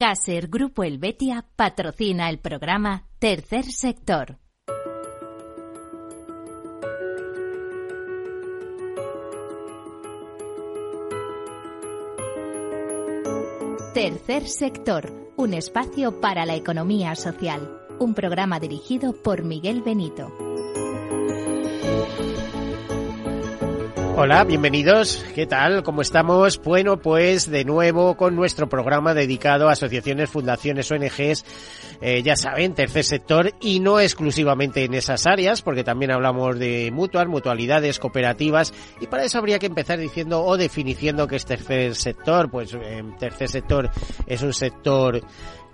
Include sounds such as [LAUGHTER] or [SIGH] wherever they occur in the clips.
Caser Grupo Helvetia patrocina el programa Tercer Sector. Tercer Sector, un espacio para la economía social. Un programa dirigido por Miguel Benito. Hola, bienvenidos. ¿Qué tal? ¿Cómo estamos? Bueno, pues de nuevo con nuestro programa dedicado a asociaciones, fundaciones, ONGs, eh, ya saben, tercer sector y no exclusivamente en esas áreas, porque también hablamos de mutuas, mutualidades, cooperativas y para eso habría que empezar diciendo o definiciendo que es tercer sector. Pues eh, tercer sector es un sector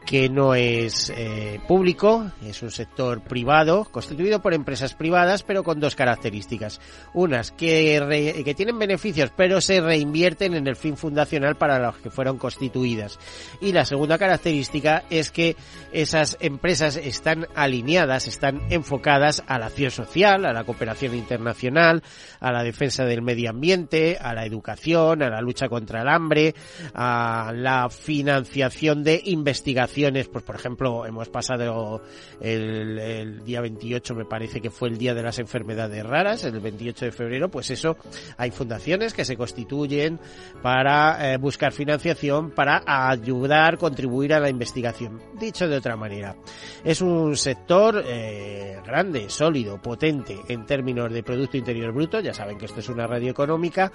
que no es eh, público, es un sector privado, constituido por empresas privadas, pero con dos características. Unas que, que tienen beneficios, pero se reinvierten en el fin fundacional para los que fueron constituidas. Y la segunda característica es que esas empresas están alineadas, están enfocadas a la acción social, a la cooperación internacional, a la defensa del medio ambiente, a la educación, a la lucha contra el hambre, a la financiación de investigación pues por ejemplo, hemos pasado el, día 28, me parece que fue el día de las enfermedades raras, el 28 de febrero, pues eso, hay fundaciones que se constituyen para eh, buscar financiación, para ayudar, contribuir a la investigación. Dicho de otra manera, es un sector eh, grande, sólido, potente en términos de Producto Interior Bruto, ya saben que esto es una radio económica,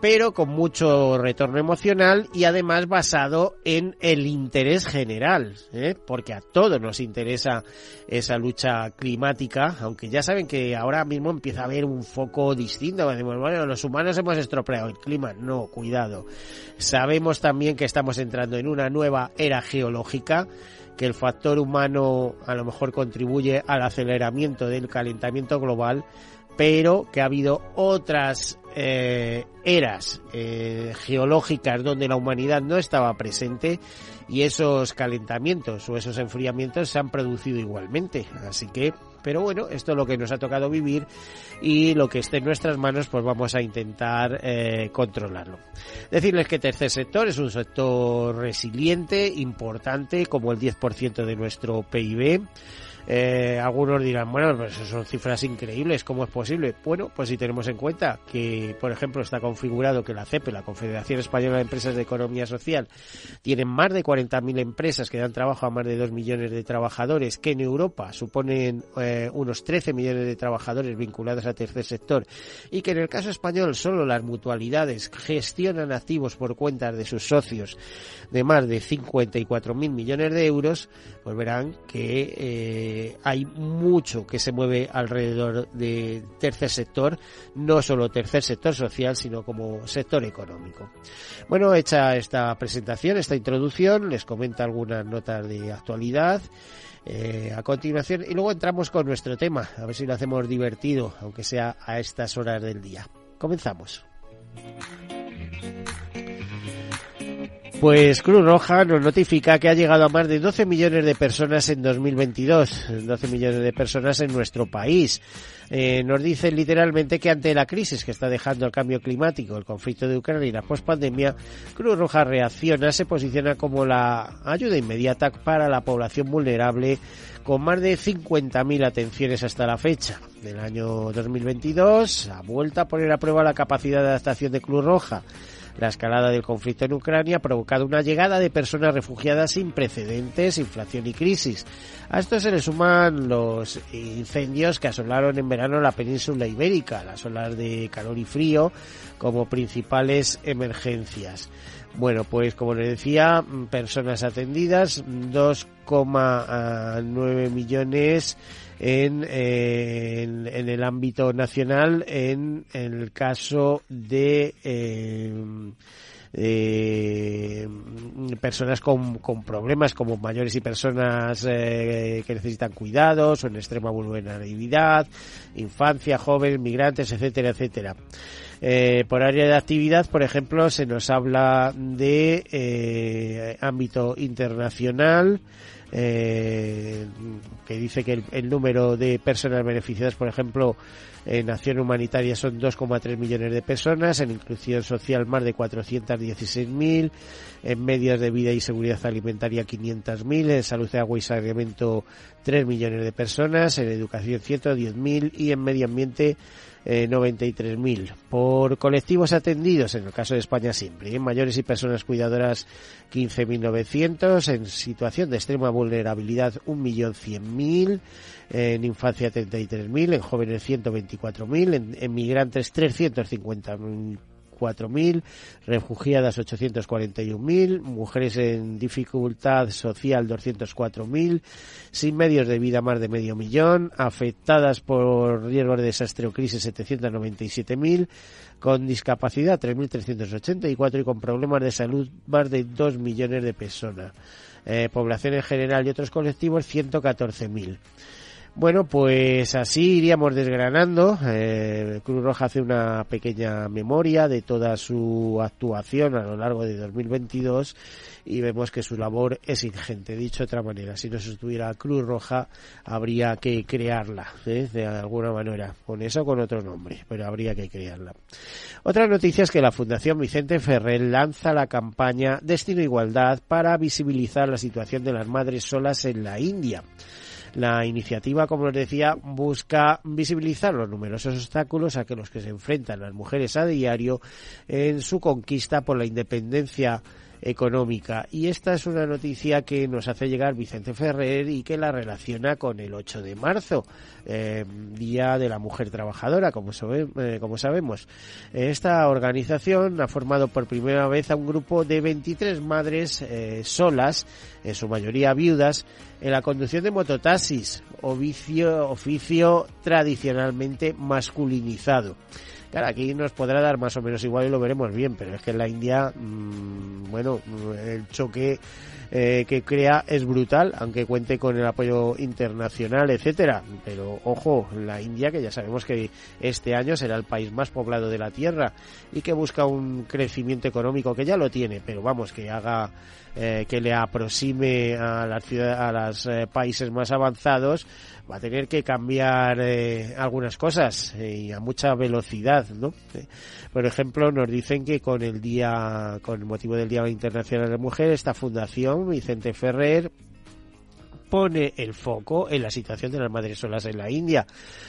pero con mucho retorno emocional y además basado en el interés general, ¿eh? porque a todos nos interesa esa lucha climática, aunque ya saben que ahora mismo empieza a haber un foco distinto, decimos, bueno, los humanos hemos estropeado el clima, no, cuidado. Sabemos también que estamos entrando en una nueva era geológica, que el factor humano a lo mejor contribuye al aceleramiento del calentamiento global, pero que ha habido otras eh, eras eh, geológicas donde la humanidad no estaba presente y esos calentamientos o esos enfriamientos se han producido igualmente. Así que, pero bueno, esto es lo que nos ha tocado vivir y lo que esté en nuestras manos, pues vamos a intentar eh, controlarlo. Decirles que tercer sector es un sector resiliente, importante, como el 10% de nuestro PIB eh, algunos dirán, bueno, pues son cifras increíbles, ¿cómo es posible? Bueno, pues si tenemos en cuenta que, por ejemplo, está configurado que la CEPE, la Confederación Española de Empresas de Economía Social, tiene más de 40.000 empresas que dan trabajo a más de 2 millones de trabajadores, que en Europa suponen eh, unos 13 millones de trabajadores vinculados al tercer sector, y que en el caso español solo las mutualidades gestionan activos por cuentas de sus socios de más de 54.000 millones de euros, pues verán que eh, hay mucho que se mueve alrededor de tercer sector, no solo tercer sector social, sino como sector económico. Bueno, hecha esta presentación, esta introducción, les comento algunas notas de actualidad. Eh, a continuación y luego entramos con nuestro tema, a ver si lo hacemos divertido, aunque sea a estas horas del día. Comenzamos. Pues Cruz Roja nos notifica que ha llegado a más de 12 millones de personas en 2022, 12 millones de personas en nuestro país. Eh, nos dicen literalmente que ante la crisis que está dejando el cambio climático, el conflicto de Ucrania y la pospandemia, Cruz Roja reacciona, se posiciona como la ayuda inmediata para la población vulnerable con más de 50.000 atenciones hasta la fecha. Del año 2022 ha vuelto a poner a prueba la capacidad de adaptación de Cruz Roja la escalada del conflicto en Ucrania ha provocado una llegada de personas refugiadas sin precedentes, inflación y crisis. A esto se le suman los incendios que asolaron en verano la península ibérica, las olas de calor y frío como principales emergencias. Bueno, pues como les decía, personas atendidas, 2,9 millones en, en, el ámbito nacional en, el caso de eh, personas con, con, problemas como mayores y personas eh, que necesitan cuidados o en extrema vulnerabilidad, infancia, jóvenes, migrantes, etcétera, etcétera. Eh, por área de actividad, por ejemplo, se nos habla de eh, ámbito internacional, eh, que dice que el, número de personas beneficiadas, por ejemplo, en acción humanitaria son 2,3 millones de personas, en inclusión social más de 416.000, en medios de vida y seguridad alimentaria 500.000, en salud agua y saneamiento 3 millones de personas, en educación 110.000 y en medio ambiente eh, 93.000. Por colectivos atendidos, en el caso de España siempre, en mayores y personas cuidadoras 15.900, en situación de extrema vulnerabilidad 1.100.000, en infancia 33.000, en jóvenes 124.000, en, en migrantes 350.000 4.000, refugiadas 841.000, mujeres en dificultad social 204.000, sin medios de vida más de medio millón, afectadas por riesgo de desastre o crisis 797.000, con discapacidad 3.384 y con problemas de salud más de 2 millones de personas. Eh, población en general y otros colectivos 114.000. Bueno, pues así iríamos desgranando. Eh, Cruz Roja hace una pequeña memoria de toda su actuación a lo largo de 2022 y vemos que su labor es ingente. Dicho de otra manera, si no se estuviera Cruz Roja, habría que crearla, ¿eh? de alguna manera, con eso o con otro nombre, pero habría que crearla. Otra noticia es que la Fundación Vicente Ferrer lanza la campaña Destino Igualdad para visibilizar la situación de las madres solas en la India. La iniciativa, como les decía, busca visibilizar los numerosos obstáculos a que los que se enfrentan las mujeres a diario en su conquista por la independencia económica. Y esta es una noticia que nos hace llegar Vicente Ferrer y que la relaciona con el 8 de marzo, eh, Día de la Mujer Trabajadora, como, eh, como sabemos. Esta organización ha formado por primera vez a un grupo de 23 madres eh, solas, en su mayoría viudas, en la conducción de mototaxis, oficio tradicionalmente masculinizado. Claro, aquí nos podrá dar más o menos igual y lo veremos bien, pero es que en la India, mmm, bueno, el choque eh, que crea es brutal, aunque cuente con el apoyo internacional, etcétera. Pero ojo, la India, que ya sabemos que este año será el país más poblado de la Tierra y que busca un crecimiento económico que ya lo tiene, pero vamos, que haga eh, que le aproxime a las a los eh, países más avanzados, va a tener que cambiar eh, algunas cosas y a mucha velocidad, ¿no? Por ejemplo, nos dicen que con el día, con el motivo del Día Internacional de la Mujer, esta fundación, Vicente Ferrer, pone el foco en la situación de las madres solas en la India,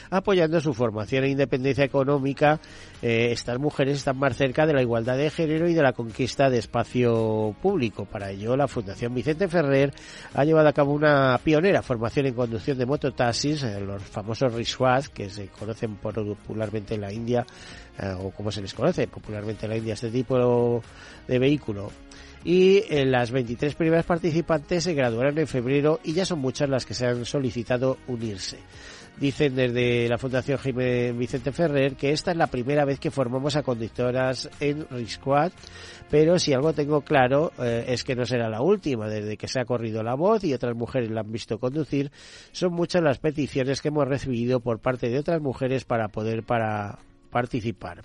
apoyando su formación e independencia económica. Eh, estas mujeres están más cerca de la igualdad de género y de la conquista de espacio público. Para ello, la Fundación Vicente Ferrer ha llevado a cabo una pionera formación en conducción de mototaxis, eh, los famosos rishwas, que se conocen popularmente en la India, eh, o como se les conoce popularmente en la India, este tipo de vehículo y eh, las 23 primeras participantes se graduaron en febrero y ya son muchas las que se han solicitado unirse. Dicen desde la Fundación Jaime Vicente Ferrer que esta es la primera vez que formamos a conductoras en Risquad, pero si algo tengo claro eh, es que no será la última. Desde que se ha corrido la voz y otras mujeres la han visto conducir, son muchas las peticiones que hemos recibido por parte de otras mujeres para poder para participar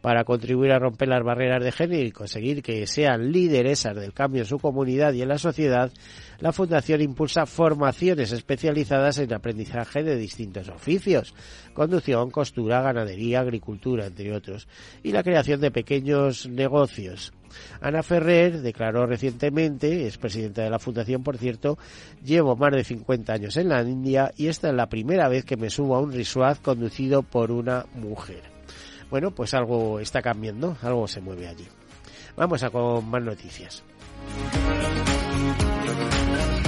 para contribuir a romper las barreras de género y conseguir que sean lideresas del cambio en su comunidad y en la sociedad, la Fundación impulsa formaciones especializadas en aprendizaje de distintos oficios, conducción, costura, ganadería, agricultura, entre otros, y la creación de pequeños negocios. Ana Ferrer declaró recientemente, es presidenta de la fundación por cierto, llevo más de 50 años en la India y esta es la primera vez que me subo a un risuaz conducido por una mujer. Bueno, pues algo está cambiando, algo se mueve allí. Vamos a con más noticias.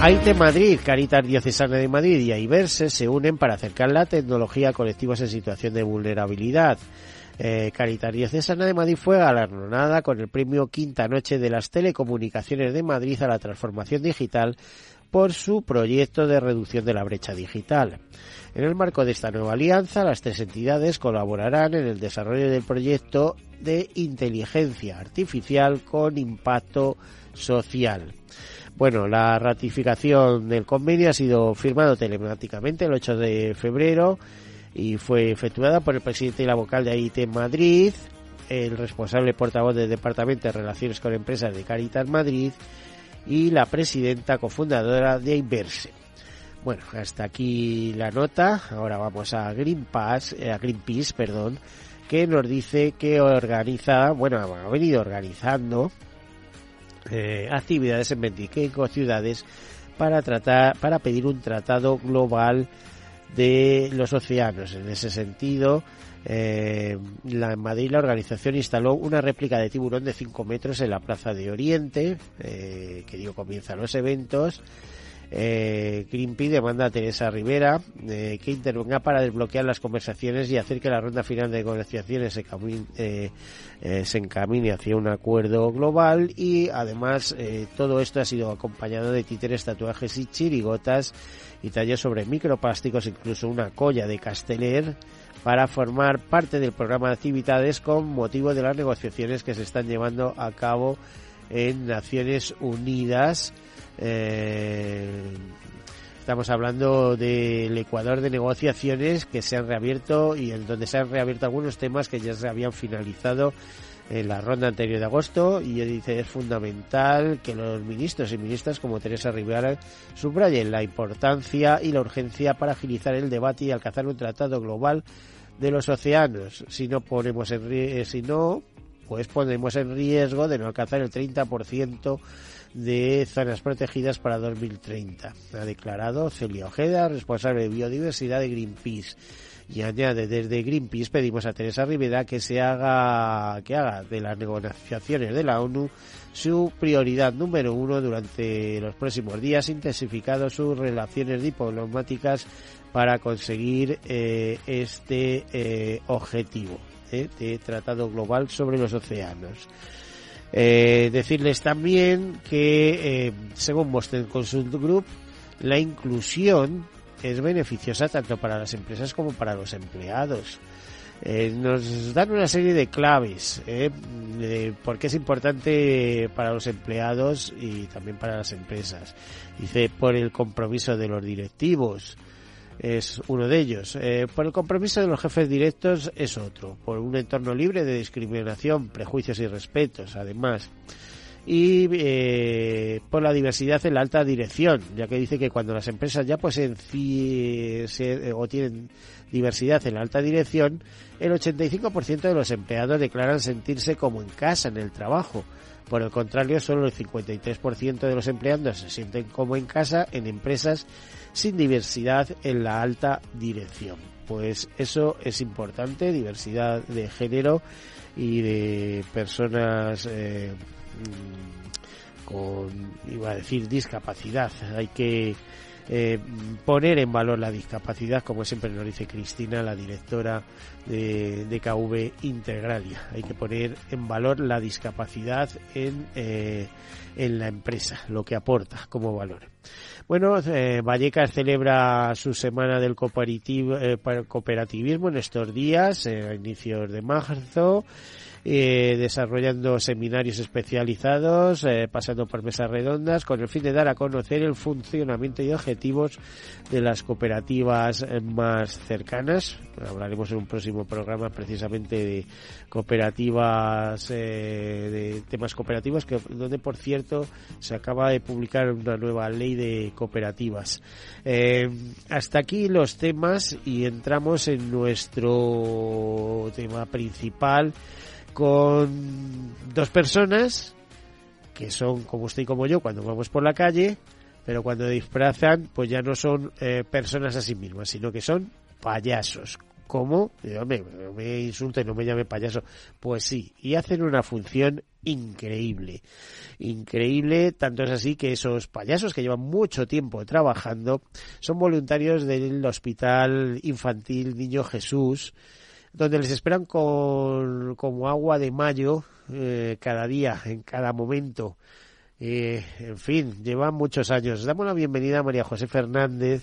AITE Madrid, Caritas Diocesana de Madrid y AIBERSE se unen para acercar la tecnología a colectivos en situación de vulnerabilidad. Eh, Caritas Diocesana de Madrid fue galardonada con el premio Quinta Noche de las Telecomunicaciones de Madrid a la transformación digital por su proyecto de reducción de la brecha digital. En el marco de esta nueva alianza, las tres entidades colaborarán en el desarrollo del proyecto de inteligencia artificial con impacto social. Bueno, la ratificación del convenio ha sido firmado telemáticamente el 8 de febrero y fue efectuada por el presidente y la vocal de AIT Madrid, el responsable portavoz del Departamento de Relaciones con Empresas de Caritas Madrid y la presidenta cofundadora de Inverse. Bueno, hasta aquí la nota. Ahora vamos a Greenpeace, eh, a Greenpeace, perdón, que nos dice que organiza, bueno, ha venido organizando eh, actividades en 25 ciudades para tratar, para pedir un tratado global de los océanos. En ese sentido, eh, la, en Madrid la organización instaló una réplica de tiburón de 5 metros en la Plaza de Oriente, eh, que digo comienzan los eventos. Eh, Greenpeace demanda a Teresa Rivera eh, que intervenga para desbloquear las conversaciones y hacer que la ronda final de negociaciones se, eh, eh, se encamine hacia un acuerdo global y además eh, todo esto ha sido acompañado de títeres, tatuajes y chirigotas y tallos sobre microplásticos, incluso una colla de Casteller para formar parte del programa de actividades con motivo de las negociaciones que se están llevando a cabo en Naciones Unidas. Eh, estamos hablando del Ecuador de negociaciones que se han reabierto y en donde se han reabierto algunos temas que ya se habían finalizado en la ronda anterior de agosto y dice es fundamental que los ministros y ministras como Teresa Rivera subrayen la importancia y la urgencia para agilizar el debate y alcanzar un tratado global de los océanos. Si no ponemos en eh, si no pues ponemos en riesgo de no alcanzar el 30% de zonas protegidas para 2030, ha declarado Celia Ojeda, responsable de biodiversidad de Greenpeace y añade desde Greenpeace pedimos a Teresa Rivera que se haga que haga de las negociaciones de la ONU su prioridad número uno durante los próximos días intensificando sus relaciones diplomáticas para conseguir eh, este eh, objetivo eh, de tratado global sobre los océanos. Eh, decirles también que, eh, según Boston Consult Group, la inclusión es beneficiosa tanto para las empresas como para los empleados. Eh, nos dan una serie de claves eh, de por es importante para los empleados y también para las empresas. Dice, por el compromiso de los directivos, es uno de ellos. Eh, por el compromiso de los jefes directos es otro. Por un entorno libre de discriminación, prejuicios y respetos, además. Y eh, por la diversidad en la alta dirección, ya que dice que cuando las empresas ya poseen se, o tienen diversidad en la alta dirección, el 85% de los empleados declaran sentirse como en casa en el trabajo. Por el contrario, solo el 53% de los empleados se sienten como en casa en empresas sin diversidad en la alta dirección. Pues eso es importante, diversidad de género y de personas eh, mm, con, iba a decir, discapacidad. Hay que eh, poner en valor la discapacidad, como siempre nos dice Cristina, la directora de, de KV Integralia. Hay que poner en valor la discapacidad en, eh, en la empresa, lo que aporta como valor. Bueno, eh, Vallecas celebra su semana del eh, cooperativismo en estos días, eh, a inicios de marzo eh, desarrollando seminarios especializados, eh, pasando por mesas redondas, con el fin de dar a conocer el funcionamiento y objetivos de las cooperativas más cercanas. Hablaremos en un próximo programa precisamente de cooperativas, eh, de temas cooperativos, que, donde por cierto se acaba de publicar una nueva ley de cooperativas. Eh, hasta aquí los temas y entramos en nuestro tema principal con dos personas que son como usted y como yo cuando vamos por la calle, pero cuando disfrazan, pues ya no son eh, personas a sí mismas, sino que son payasos. ¿Cómo? No me, me insulte, no me llame payaso. Pues sí, y hacen una función increíble. Increíble, tanto es así que esos payasos que llevan mucho tiempo trabajando son voluntarios del Hospital Infantil Niño Jesús, donde les esperan con, como agua de mayo eh, cada día, en cada momento. Eh, en fin, llevan muchos años. Damos la bienvenida a María José Fernández,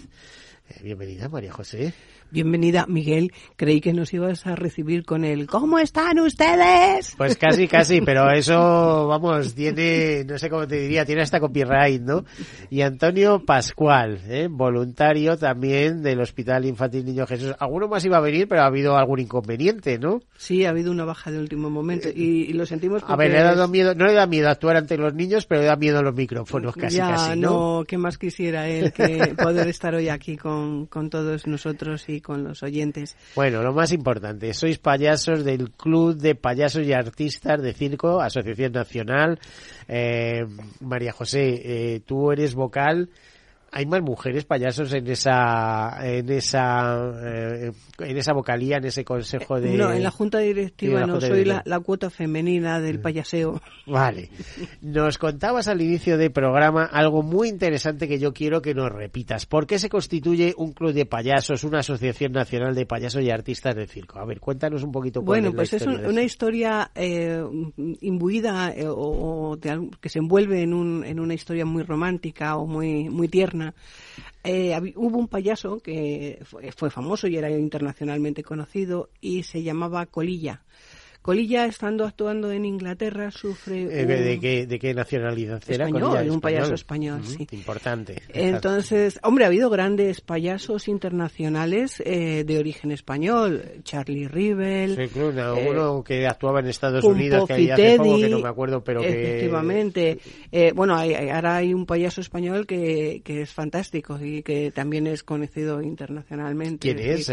Eh, bienvenida, María José. Bienvenida, Miguel. Creí que nos ibas a recibir con el ¿Cómo están ustedes? Pues casi, casi, pero eso, vamos, tiene, no sé cómo te diría, tiene hasta copyright, ¿no? Y Antonio Pascual, ¿eh? voluntario también del Hospital Infantil Niño Jesús. Alguno más iba a venir, pero ha habido algún inconveniente, ¿no? Sí, ha habido una baja de último momento y, lo sentimos porque... A ver, le ha dado miedo, no le da miedo actuar ante los niños, pero le da miedo los micrófonos, casi, ya, casi, ¿no? no, ¿qué más quisiera él que poder estar hoy aquí con, con todos nosotros y con los oyentes. Bueno, lo más importante, sois payasos del Club de Payasos y Artistas de Circo, Asociación Nacional. Eh, María José, eh, tú eres vocal hay más mujeres payasos en esa en esa eh, en esa vocalía en ese consejo de no en la junta directiva no soy la, cuota femenina del payaseo. Vale. Nos contabas al inicio del programa algo muy interesante que yo quiero que nos repitas. ¿por qué se constituye un club de payasos una asociación nacional de payasos y artistas de circo a ver cuéntanos un poquito bueno pues es una historia eh, imbuida eh, o, que se envuelve en, un, en una historia muy romántica o muy muy tierna eh, hubo un payaso que fue, famoso y era internacionalmente conocido y se llamaba Colilla. Colilla, estando actuando en Inglaterra, sufre. Eh, ¿De, qué, ¿De qué nacionalidad era? Español, un payaso español, sí. Importante. Entonces, hombre, ha habido grandes payasos internacionales eh, de origen español. Charlie Rivel. Sí, claro, eh, uno que actuaba en Estados Unidos, que hay hace poco, que no me acuerdo, pero que. Efectivamente. Eh, bueno, hay, ahora hay un payaso español que, que es fantástico y que también es conocido internacionalmente. ¿Quién es?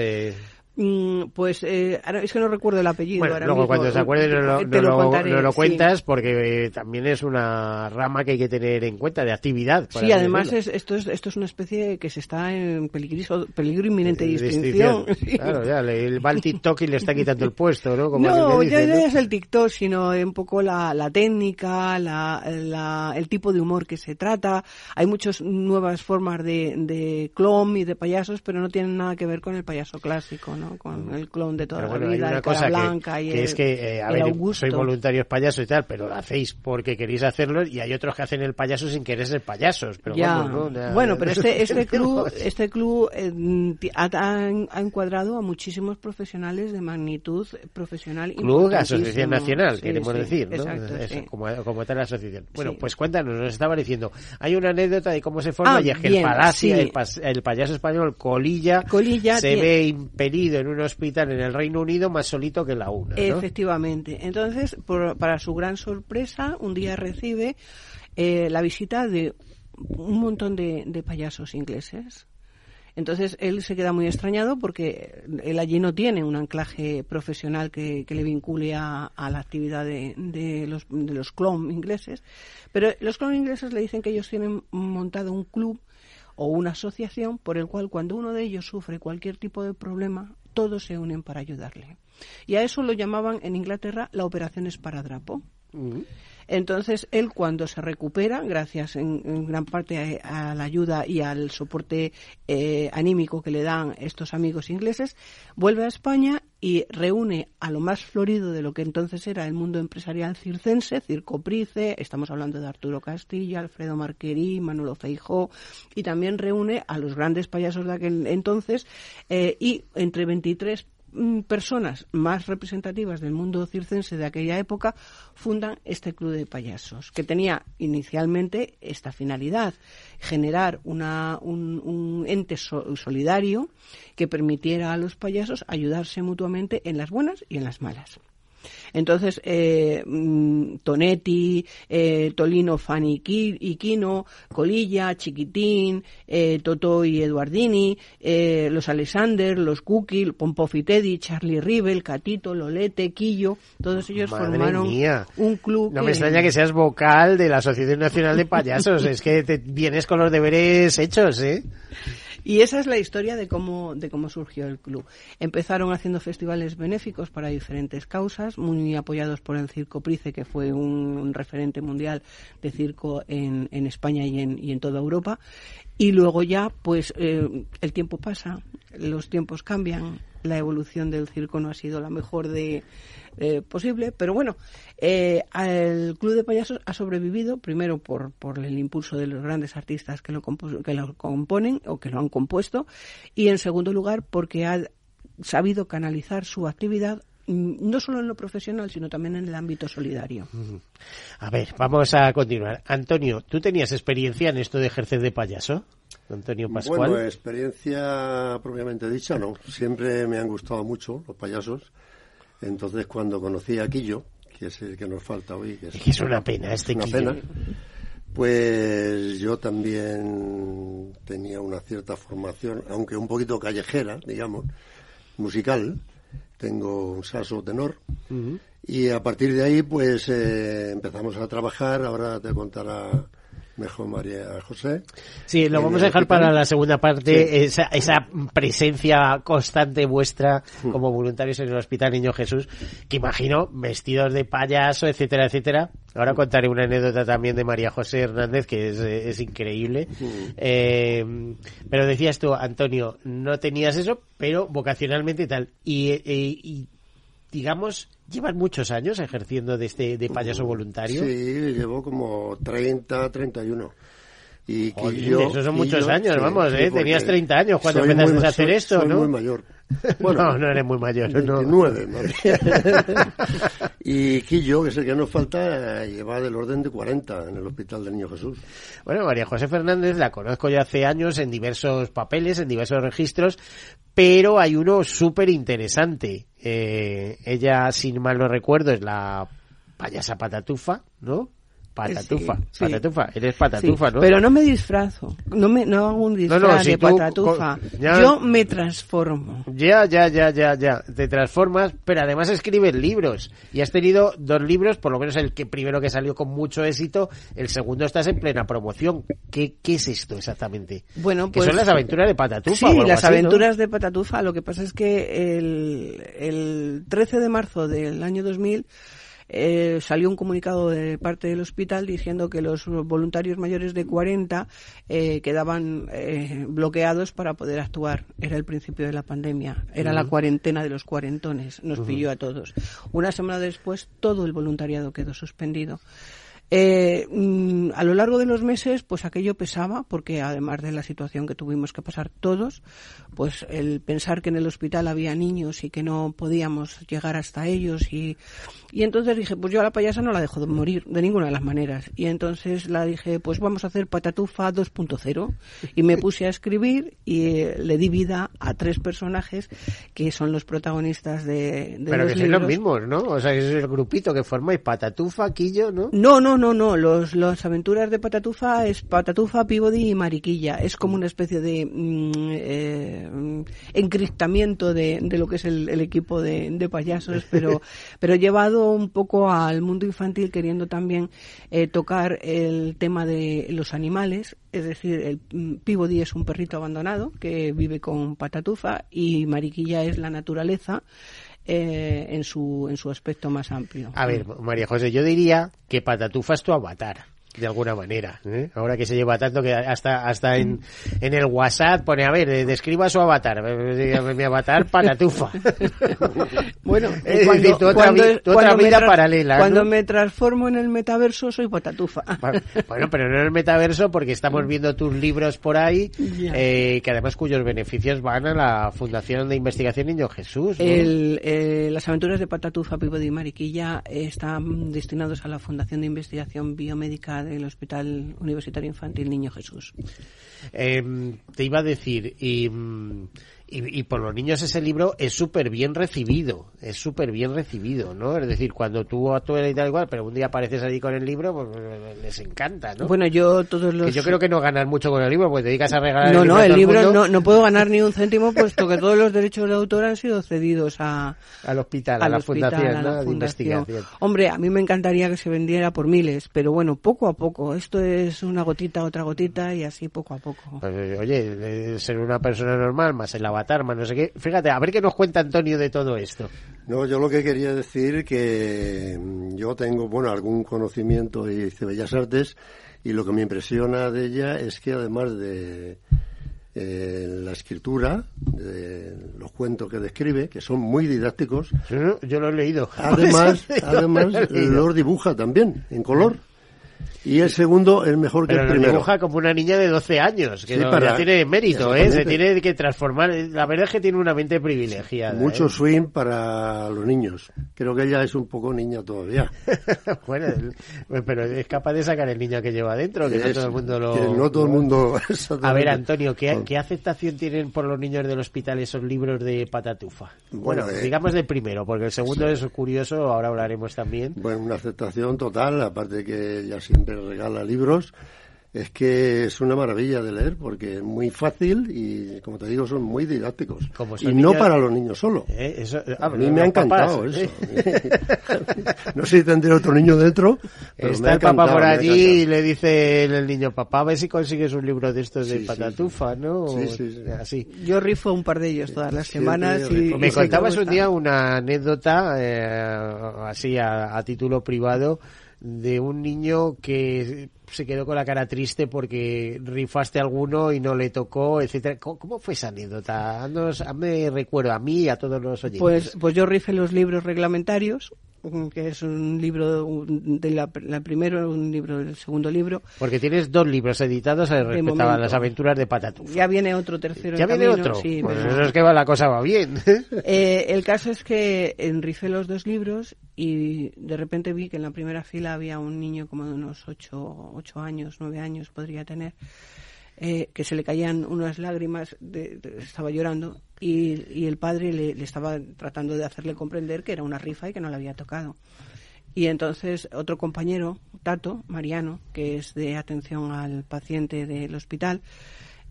Mm, pues eh, es que no recuerdo el apellido. Bueno, luego cuando se acuerde no lo, lo, cuentas porque también es una rama que hay que tener en cuenta de actividad. Sí, además es, esto, es, esto es una especie que se está en peligro, peligro inminente de extinción. [LAUGHS] Claro, ya, le, va el TikTok y le está quitando el puesto, ¿no? no, ya no es el TikTok, sino un poco la, la técnica, la, la, el tipo de humor que se trata. Hay muchas nuevas formas de, de clon y de payasos, pero no tienen nada que ver con el payaso clásico, ¿no? Con el clon de toda la vida, cosa blanca que, y es que, eh, a ver, soy voluntario payaso y tal, pero lo hacéis porque queréis hacerlo y hay otros que hacen el payaso sin querer ser payasos. Pero bueno, pero este, [LAUGHS] este club, este club eh, ha, encuadrado a muchísimos profesionales de magnitud profesional. Club, Asociación Nacional, queremos decir, ¿no? como, como, tal asociación. Bueno, pues cuéntanos, nos estaba diciendo, hay una anécdota de cómo se forma ah, y es que el palacio, el, payaso español Colilla, Colilla se ve impedido en un hospital en el Reino Unido más solito que la UNA. Efectivamente. Entonces, para su gran sorpresa, un día recibe eh, la visita de un montón de, payasos ingleses. Entonces él se queda muy extrañado porque él allí no tiene un anclaje profesional que, le vincule a, la actividad de, los, de los clon ingleses. Pero los clon ingleses le dicen que ellos tienen montado un club o una asociación por el cual cuando uno de ellos sufre cualquier tipo de problema, todos se unen para ayudarle. Y a eso lo llamaban en Inglaterra la operación esparadrapo. Entonces, él cuando se recupera, gracias en, gran parte a, la ayuda y al soporte eh, anímico que le dan estos amigos ingleses, vuelve a España y reúne a lo más florido de lo que entonces era el mundo empresarial circense, Circo Price, estamos hablando de Arturo Castilla, Alfredo Marquerí, Manolo Feijó, y también reúne a los grandes payasos de aquel entonces, eh, y entre 23 Mm, personas más representativas del mundo circense de aquella época fundan este club de payasos, que tenía inicialmente esta finalidad, generar una, un, ente solidario que permitiera a los payasos ayudarse mutuamente en las buenas y en las malas. Entonces, eh, mm, Tonetti, eh, Tolino Fanny y Quino, Colilla, Chiquitín, eh, Toto y Eduardini, eh, los Alexander, los Cookie, Pompofitedi, Charlie Rivel, Catito, Lolete, Quillo, todos ellos formaron un club. No me extraña que seas vocal de la Asociación Nacional de Payasos, [LAUGHS] es que te vienes con los deberes hechos, ¿eh? Y esa es la historia de cómo, de cómo surgió el club. Empezaron haciendo festivales benéficos para diferentes causas, muy apoyados por el Circo Price, que fue un, referente mundial de circo en, en España y en, y en toda Europa. Y luego ya, pues, eh, el tiempo pasa, los tiempos cambian, la evolución del circo no ha sido la mejor de eh, posible, pero bueno, eh, el Club de Payasos ha sobrevivido primero por, por el impulso de los grandes artistas que lo, que lo componen o que lo han compuesto y en segundo lugar porque ha sabido canalizar su actividad no solo en lo profesional, sino también en el ámbito solidario. A ver, vamos a continuar. Antonio, ¿tú tenías experiencia en esto de ejercer de payaso? Antonio Pascual. Bueno, experiencia propiamente dicha, no. Siempre me han gustado mucho los payasos. Entonces, cuando conocí a Quillo, que es el que nos falta hoy, que es, una pena este una pena, pues yo también tenía una cierta formación, aunque un poquito callejera, digamos, musical. Tengo un saso tenor. Y a partir de ahí, pues eh, empezamos a trabajar. Ahora te contará mejor María José. Sí, lo vamos a dejar para la segunda parte, esa, esa, presencia constante vuestra hmm. como voluntarios en el Hospital Niño Jesús, que imagino vestidos de payaso, etcétera, etcétera. Ahora hmm. contaré una anécdota también de María José Hernández, que es, es increíble. Hmm. Eh, pero decías tú, Antonio, no tenías eso, pero vocacionalmente y tal. y, eh, y digamos, llevan muchos años ejerciendo de este de payaso voluntario. Sí, llevo como 30, 31. Y que yo, esos son muchos años, vamos, ¿eh? Tenías 30 años cuando empezaste a hacer esto, soy ¿no? muy mayor. [LAUGHS] Bueno, no, no eres muy mayor. 29, no. [LAUGHS] y Quillo, que es el que nos falta, lleva del orden de 40 en el Hospital del Niño Jesús. Bueno, María José Fernández la conozco ya hace años en diversos papeles, en diversos registros, pero hay uno súper interesante. Eh, ella, sin mal no recuerdo, es la payasa patatufa, ¿no? Patatufa, patatufa, eres patatufa, ¿no? Pero no me disfrazo, no me no hago un disfraz de patatufa. Yo me transformo. Ya, ya, ya, ya, ya. Te transformas, pero además escribes libros. Y has tenido dos libros, por lo menos el que primero que salió con mucho éxito, el segundo estás en plena promoción. ¿Qué, qué es esto exactamente? Bueno, pues... Que son las aventuras de patatufa. Sí, las aventuras de patatufa. Lo que pasa es que el, el 13 de marzo del año 2000 eh, salió un comunicado de parte del hospital diciendo que los voluntarios mayores de 40 eh, quedaban eh, bloqueados para poder actuar. Era el principio de la pandemia, era la cuarentena de los cuarentones, nos pilló a todos. Una semana después todo el voluntariado quedó suspendido. Eh, mm, a lo largo de los meses, pues aquello pesaba, porque además de la situación que tuvimos que pasar todos, pues el pensar que en el hospital había niños y que no podíamos llegar hasta ellos y, y entonces dije, pues yo a la payasa no la dejo de morir de ninguna de las maneras. Y entonces la dije, pues vamos a hacer Patatufa 2.0 y me puse a escribir y eh, le di vida a tres personajes que son los protagonistas de, de Pero que son los mismos, ¿no? O sea, es el grupito que formáis Patatufa, Quillo, ¿no? No, no, no, no. Los, las aventuras de Patatufa es Patatufa, Pibodi y Mariquilla. Es como una especie de mm, eh, encriptamiento de, de, lo que es el, el equipo de, de, payasos, [LAUGHS] pero, pero llevado un poco al mundo infantil, queriendo también eh, tocar el tema de los animales. Es decir, el mm, Pibodi es un perrito abandonado que vive con Patatufa y Mariquilla es la naturaleza eh, en, su, en su aspecto más amplio. A ver, María José, yo diría que Patatufa es tu avatar de alguna manera. ¿eh? Ahora que se lleva tanto que hasta hasta en, en el WhatsApp pone, a ver, eh, describa su avatar. Mi avatar, patatufa. [LAUGHS] bueno, es cuando, decir, tu otra, cuando, tu otra vida paralela. Cuando me transformo en el metaverso soy patatufa. [LAUGHS] bueno, pero no en el metaverso porque estamos viendo tus libros por ahí, eh, que además cuyos beneficios van a la Fundación de Investigación Niño Jesús. ¿no? El, eh, las aventuras de Patatufa, Pipo de Mariquilla están destinados a la Fundación de Investigación Biomédica del Hospital Universitario Infantil Niño Jesús. Eh, te iba a decir, y, y, y, por los niños ese libro es súper bien recibido, es súper bien recibido, ¿no? Es decir, cuando tú actúas y tal igual, pero un día apareces allí con el libro, pues les encanta, ¿no? Bueno, yo todos los... Que yo creo que no ganas mucho con el libro, porque te dedicas a regalar no, el libro No, a el libro no, no puedo ganar ni un céntimo, puesto que todos los derechos de autor han sido cedidos a... Al hospital, a la hospital, fundación, a la ¿no? de fundación. investigación. Hombre, a mí me encantaría que se vendiera por miles, pero bueno, poco a poco. Esto es una gotita, otra gotita y así poco a poco. Pues, oye, de ser una persona normal, más el avatar, más no sé qué. Fíjate, a ver qué nos cuenta Antonio de todo esto. No, yo lo que quería decir que mm, yo tengo, bueno, algún conocimiento de Bellas Artes y lo que me impresiona de ella es que además de eh, la escritura, de los cuentos que describe, que son muy didácticos. Yo, yo lo he leído. Además, [LAUGHS] además los dibuja también, en color. Y el segundo es mejor que Pero el lo primero. dibuja como una niña de 12 años, que Sí, no- para- ya tiene mérito, ¿eh? Se tiene que transformar. La verdad es que tiene una mente privilegiada. Mucho ¿eh? swing para los niños. Creo que ella es un poco niña todavía. [LAUGHS] bueno, el- pero es capaz de sacar el niño que lleva adentro, que no Es- todo el mundo lo... no todo el mundo... A ver. Antonio, ¿qué, qué aceptación tienen por los niños del hospital esos libros de patatufa? Bueno, Bueno, eh, digamos del primero, porque el segundo es curioso, ahora hablaremos también. Bueno, una aceptación total, aparte que ella siempre regala libros. Es que es una maravilla de leer porque es muy fácil y, como te digo, son muy didácticos. Como y no para los niños solo. ¿Eh? Eso, ah, A mí me ha papás, encantado ¿eh? eso. [LAUGHS] no sé si tendré otro niño dentro. Pero me Está ha el papá por allí y le dice el niño, papá, a ver si consigues un libro de estos de Sí, sí, patatufa, ¿no? Sí, sí, sí. Así. Yo rifo un par de ellos todas las Sí, semanas y, Me contabas un día una anécdota, eh, así a, a título privado, de un niño que se quedó con la cara triste porque rifaste alguno y no le tocó, etcétera. ¿Cómo, cómo fue esa anécdota? Haznos- hazme recuerdo a mí y a todos los oyentes. Pues, pues yo rifé los libros reglamentarios, que es un libro de la, la primero, un libro del segundo libro. Porque tienes dos libros editados respecto a las aventuras de Patatufa. Ya viene otro tercero. ¿Ya en viene camino, otro? Sí, pues pero- eso es que va- la cosa va bien. [LAUGHS] Eh, el caso es que enrifé los dos libros y de repente vi que en la primera fila había un niño como de unos ocho, ocho años, nueve años podría tener, eh, que se le caían unas lágrimas, de- de- estaba llorando y, y el padre le, estaba tratando de hacerle comprender que era una rifa y que no le había tocado. Y entonces otro compañero, Tato, Mariano, que es de atención al paciente del hospital,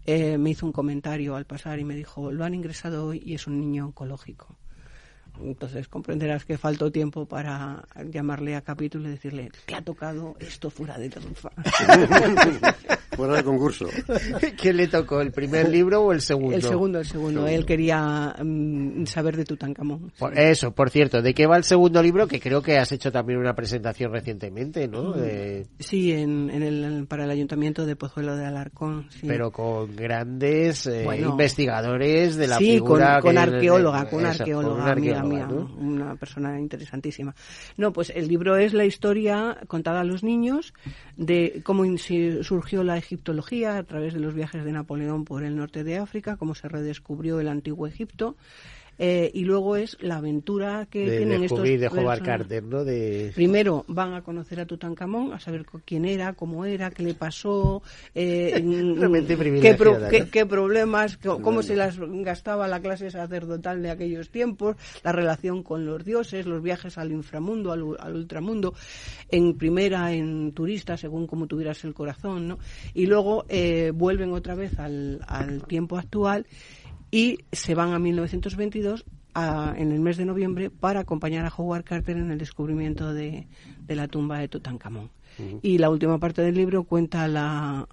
eh, me hizo un comentario al pasar y me dijo, lo han ingresado hoy y es un niño oncológico. Entonces comprenderás que faltó tiempo para llamarle a capítulo y decirle, te ha tocado esto fuera de rifa. [LAUGHS] Fuera de concurso. [LAUGHS] ¿Quién le tocó? ¿El primer libro o el segundo? El segundo, el segundo. Él quería mm, saber de Tutankamón. Por- eso, por cierto, ¿de qué va el segundo libro? Que creo que has hecho también una presentación recientemente, ¿no? De- Sí, en, en el, para el ayuntamiento de Pozuelo de Alarcón. sí. Pero con grandes eh, Bueno. investigadores de la sí, con, figura con que- arqueóloga, con arqueóloga, una amiga una persona interesantísima. No, pues el libro es la historia contada a los niños de cómo surgió la egiptología a través de los viajes de Napoleón por el norte de África, cómo se redescubrió el antiguo Egipto. Eh, y luego es la aventura que de tienen estos de Carter, ¿no? De... Primero van a conocer a Tutankamón, a saber quién era, cómo era, qué le pasó, eh, [LAUGHS] qué, pro- ¿no? qué- qué problemas, cómo se las gastaba la clase sacerdotal de aquellos tiempos, la relación con los dioses, los viajes al inframundo, al, al ultramundo, en primera, en turista, según como tuvieras el corazón, ¿no? Y luego eh, vuelven otra vez al, al tiempo actual y se van a 1922 a- en el mes de noviembre para acompañar a Howard Carter en el descubrimiento de, de la tumba de Tutankamón. Y la última parte del libro cuenta la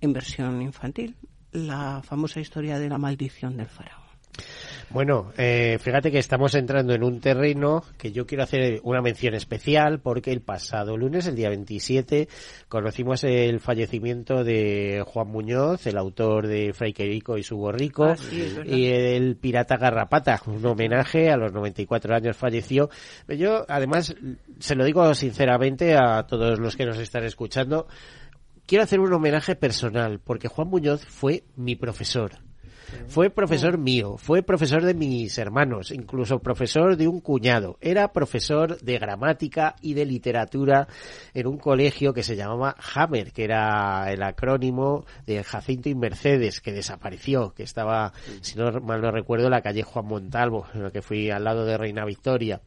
en versión infantil, la famosa historia de la maldición del faraón. Bueno, eh, fíjate que estamos entrando en un terreno que yo quiero hacer una mención especial porque el pasado lunes, el día 27, conocimos el fallecimiento de Juan Muñoz, el autor de Fray Querico y su borrico, Ah, sí, y el pirata Garrapata, un homenaje a los 94 años falleció. Yo, además, se lo digo sinceramente a todos los que nos están escuchando, quiero hacer un homenaje personal porque Juan Muñoz fue mi profesor. Fue profesor mío, fue profesor de mis hermanos, incluso profesor de un cuñado. Era profesor de gramática y de literatura en un colegio que se llamaba Hammer, que era el acrónimo de Jacinto y Mercedes, que desapareció, que estaba, si no mal no recuerdo, en la calle Juan Montalvo, en la que fui al lado de Reina Victoria.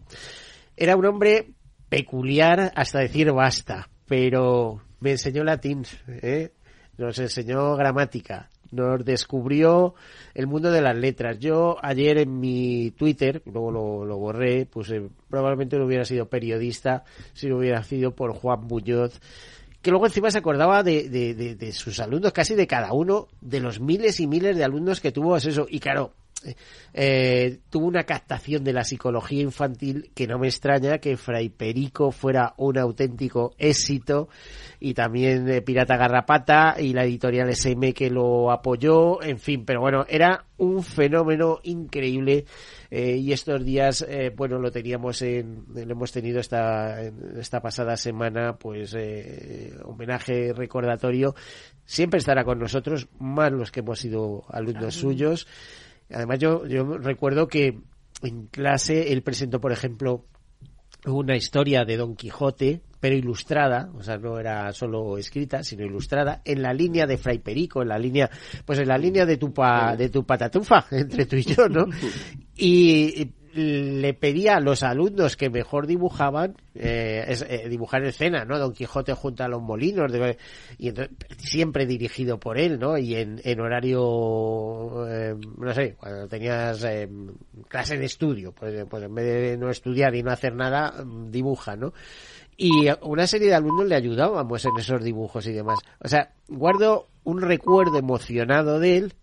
Era un hombre peculiar hasta decir basta, pero me enseñó latín, ¿eh? nos enseñó gramática, nos descubrió el mundo de las letras. Yo ayer en mi Twitter, luego lo, lo borré, pues eh, probablemente no hubiera sido periodista si no hubiera sido por Juan Muñoz, que luego encima se acordaba de, de, de, de sus alumnos, casi de cada uno, de los miles y miles de alumnos que tuvo es. Y claro, eh, tuvo una captación de la psicología infantil que no me extraña que Fray Perico fuera un auténtico éxito y también eh, Pirata Garrapata y la editorial SM que lo apoyó, en fin, pero bueno, era un fenómeno increíble eh, y estos días, eh, bueno, lo teníamos en, lo hemos tenido esta, esta pasada semana, pues eh, homenaje recordatorio. Siempre estará con nosotros, más los que hemos sido alumnos suyos. Además, yo, yo recuerdo que en clase él presentó, por ejemplo, una historia de Don Quijote, pero ilustrada, o sea, no era solo escrita, sino ilustrada, en la línea de Fray Perico, en la línea, pues en la línea de tu, pa, de tu patatufa, [LAUGHS] entre tú y yo, ¿no? Y [LAUGHS] le pedía a los alumnos que mejor dibujaban eh, eh, dibujar escena, ¿no? Don Quijote junto a los molinos de, y entonces, siempre dirigido por él, ¿no? Y en, en horario, eh, no sé, cuando tenías eh, clase de estudio, pues, pues en vez de no estudiar y no hacer nada, dibuja, ¿no? Y una serie de alumnos le ayudábamos en esos dibujos y demás. O sea, guardo un recuerdo emocionado de él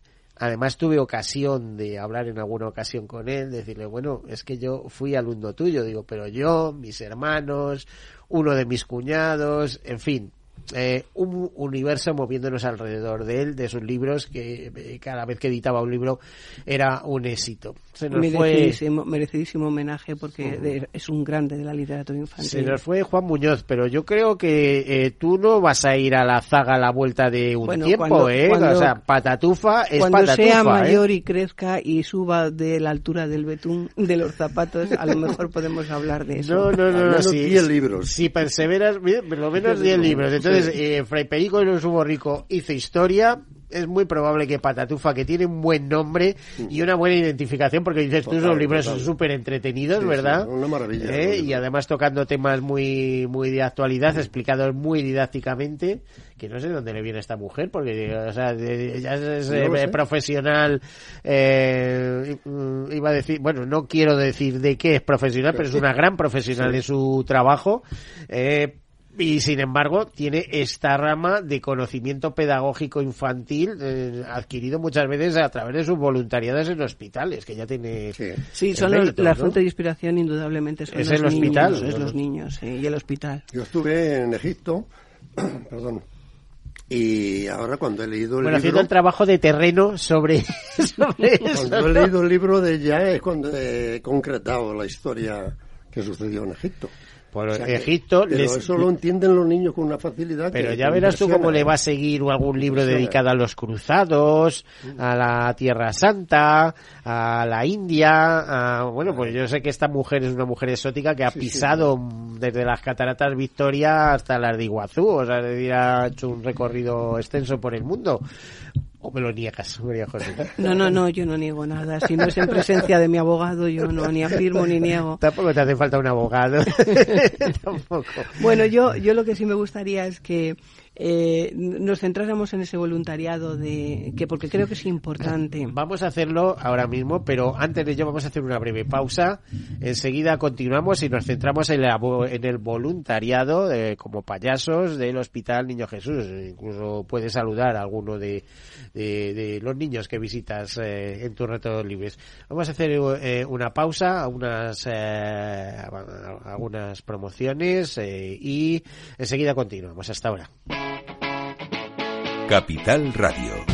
Además tuve ocasión de hablar en alguna ocasión con él, decirle, bueno, es que yo fui alumno tuyo, digo, pero yo, mis hermanos, uno de mis cuñados, en fin, eh, un universo moviéndonos alrededor de él, de sus libros, que eh, cada vez que editaba un libro era un éxito. Se nos merecidísimo, fue... merecidísimo homenaje porque de, es un grande de la literatura infantil. Se nos fue Juan Muñoz, pero yo creo que eh, tú no vas a ir a la zaga a la vuelta de un bueno, tiempo, cuando, ¿eh? Cuando, o sea, patatufa es cuando patatufa, sea ¿eh? mayor y crezca y suba de la altura del betún de los zapatos, a lo mejor podemos hablar de eso. No, no, no, no. Si, 10 libros. Si perseveras, por lo menos 10 libros. Entonces, sí. eh, Fray Perico y los Hugo Rico hizo historia. Es muy probable que Patatufa, que tiene un buen nombre y una buena identificación, porque dices tú, los libros son súper entretenidos, Sí, ¿verdad? sí, una maravilla. ¿Eh? Y además tocando temas muy, muy de actualidad, explicados muy didácticamente, que no sé dónde le viene a esta mujer, porque, o sea, ella es, No eh, profesional, eh, mm, iba a decir, bueno, no quiero decir de qué es profesional, pero es una gran profesional de su trabajo, eh, y sin embargo tiene esta rama de conocimiento pedagógico infantil eh, adquirido muchas veces a través de sus voluntariados en hospitales, que ya tiene Sí. Sí, el son los- mérito, la ¿no? fuente de inspiración indudablemente son Es los el hospital, niños, es ¿no? los niños, sí, y el hospital. Yo estuve en Egipto, [CLEARS THROAT] perdón, y ahora cuando he leído el Bueno, haciendo libro, el trabajo de terreno sobre, [LAUGHS] sobre [LAUGHS] eso. cuando he leído el libro de ya es cuando he concretado la historia que sucedió en Egipto. Por O sea que- Egipto pero les- eso lo entienden los niños con una facilidad. Pero que- ya verás tú cómo le ¿eh? va a seguir algún libro dedicado a los cruzados, a la Tierra Santa, a la India, a, bueno, pues yo sé que esta mujer es una mujer exótica que ha Sí, sí. pisado desde las cataratas Victoria hasta las de Iguazú, o sea, es decir, ha hecho un recorrido extenso por el mundo. ¿O me lo niegas, María José? [LAUGHS] No, no, no, yo no niego nada. Si no es en presencia de mi abogado, yo no ni afirmo ni niego. Tampoco te hace falta un abogado. [LAUGHS] Tampoco. Bueno, yo, yo lo que sí me gustaría es que eh, nos centráramos en ese voluntariado de que porque creo que es importante. Vamos a hacerlo ahora mismo, pero antes de ello vamos a hacer una breve pausa. Enseguida continuamos y nos centramos en, la en el voluntariado eh, como payasos del Hospital Niño Jesús. Incluso puedes saludar a alguno de, de, de los niños que visitas eh, en tus ratos libres. Vamos a hacer eh, una pausa, unas, eh, algunas promociones eh, y enseguida continuamos. Hasta ahora. Capital Radio.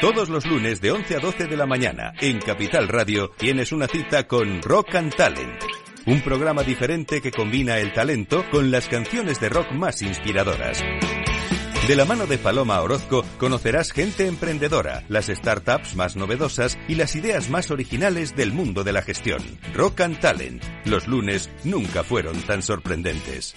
Todos los lunes de 11 a 12 de la mañana en Capital Radio tienes una cita con Rock and Talent. Un programa diferente que combina el talento con las canciones de rock más inspiradoras. De la mano de Paloma Orozco conocerás gente emprendedora, las startups más novedosas y las ideas más originales del mundo de la gestión. Rock and Talent. Los lunes nunca fueron tan sorprendentes.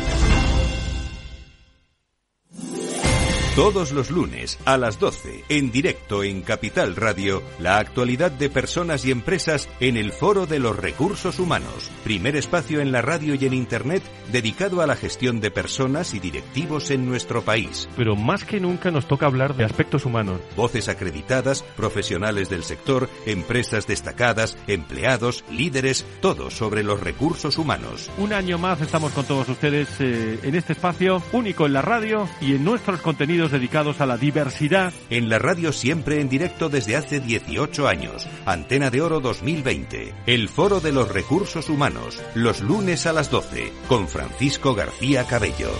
Todos los lunes a las 12, en directo en Capital Radio, la actualidad de personas y empresas en el Foro de los Recursos Humanos, primer espacio en la radio y en Internet dedicado a la gestión de personas y directivos en nuestro país. Pero más que nunca nos toca hablar de aspectos humanos. Voces acreditadas, profesionales del sector, empresas destacadas, empleados, líderes, todo sobre los recursos humanos. Un año más estamos con todos ustedes eh, en este espacio único en la radio y en nuestros contenidos dedicados a la diversidad. En la radio siempre en directo desde hace 18 años. Antena de Oro 2020. El Foro de los Recursos Humanos. Los lunes a las 12. Con Francisco García Cabello.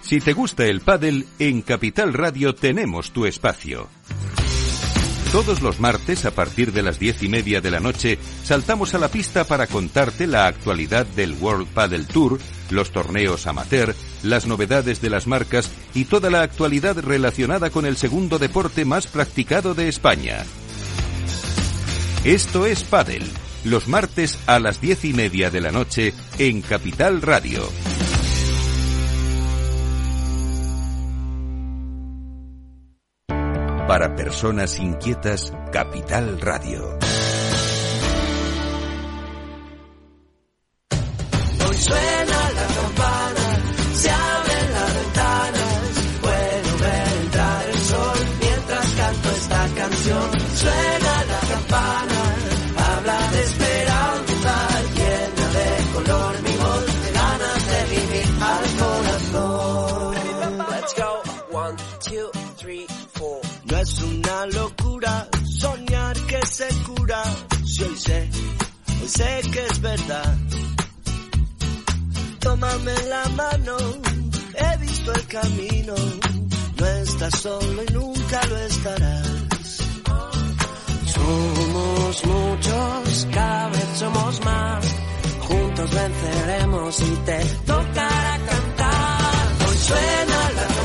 Si te gusta el pádel, en Capital Radio tenemos tu espacio. Todos los martes, a partir de las diez y media de la noche, saltamos a la pista para contarte la actualidad del World Padel Tour, los torneos amateur, las novedades de las marcas y toda la actualidad relacionada con el segundo deporte más practicado de España. Esto es Padel, los martes a las diez y media de la noche en Capital Radio. Para personas inquietas, Capital Radio. One, two, three, four. No es una locura soñar que se cura, si hoy sé, hoy sé que es verdad. Tómame la mano, he visto el camino. No estás solo y nunca lo estarás. Somos muchos, cada vez somos más. Juntos venceremos y te tocará cantar. Hoy suena la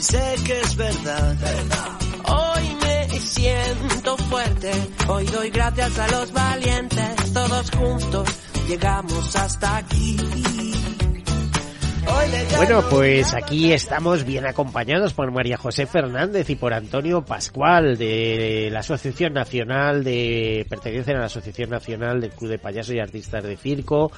hoy sé que es verdad. Hoy me siento fuerte, hoy doy gracias a los valientes, todos juntos llegamos hasta aquí. Bueno, pues aquí estamos bien acompañados por María José Fernández y por Antonio Pascual de la Asociación Nacional de pertenecen a la Asociación Nacional del Club de Payasos y Artistas de Circo.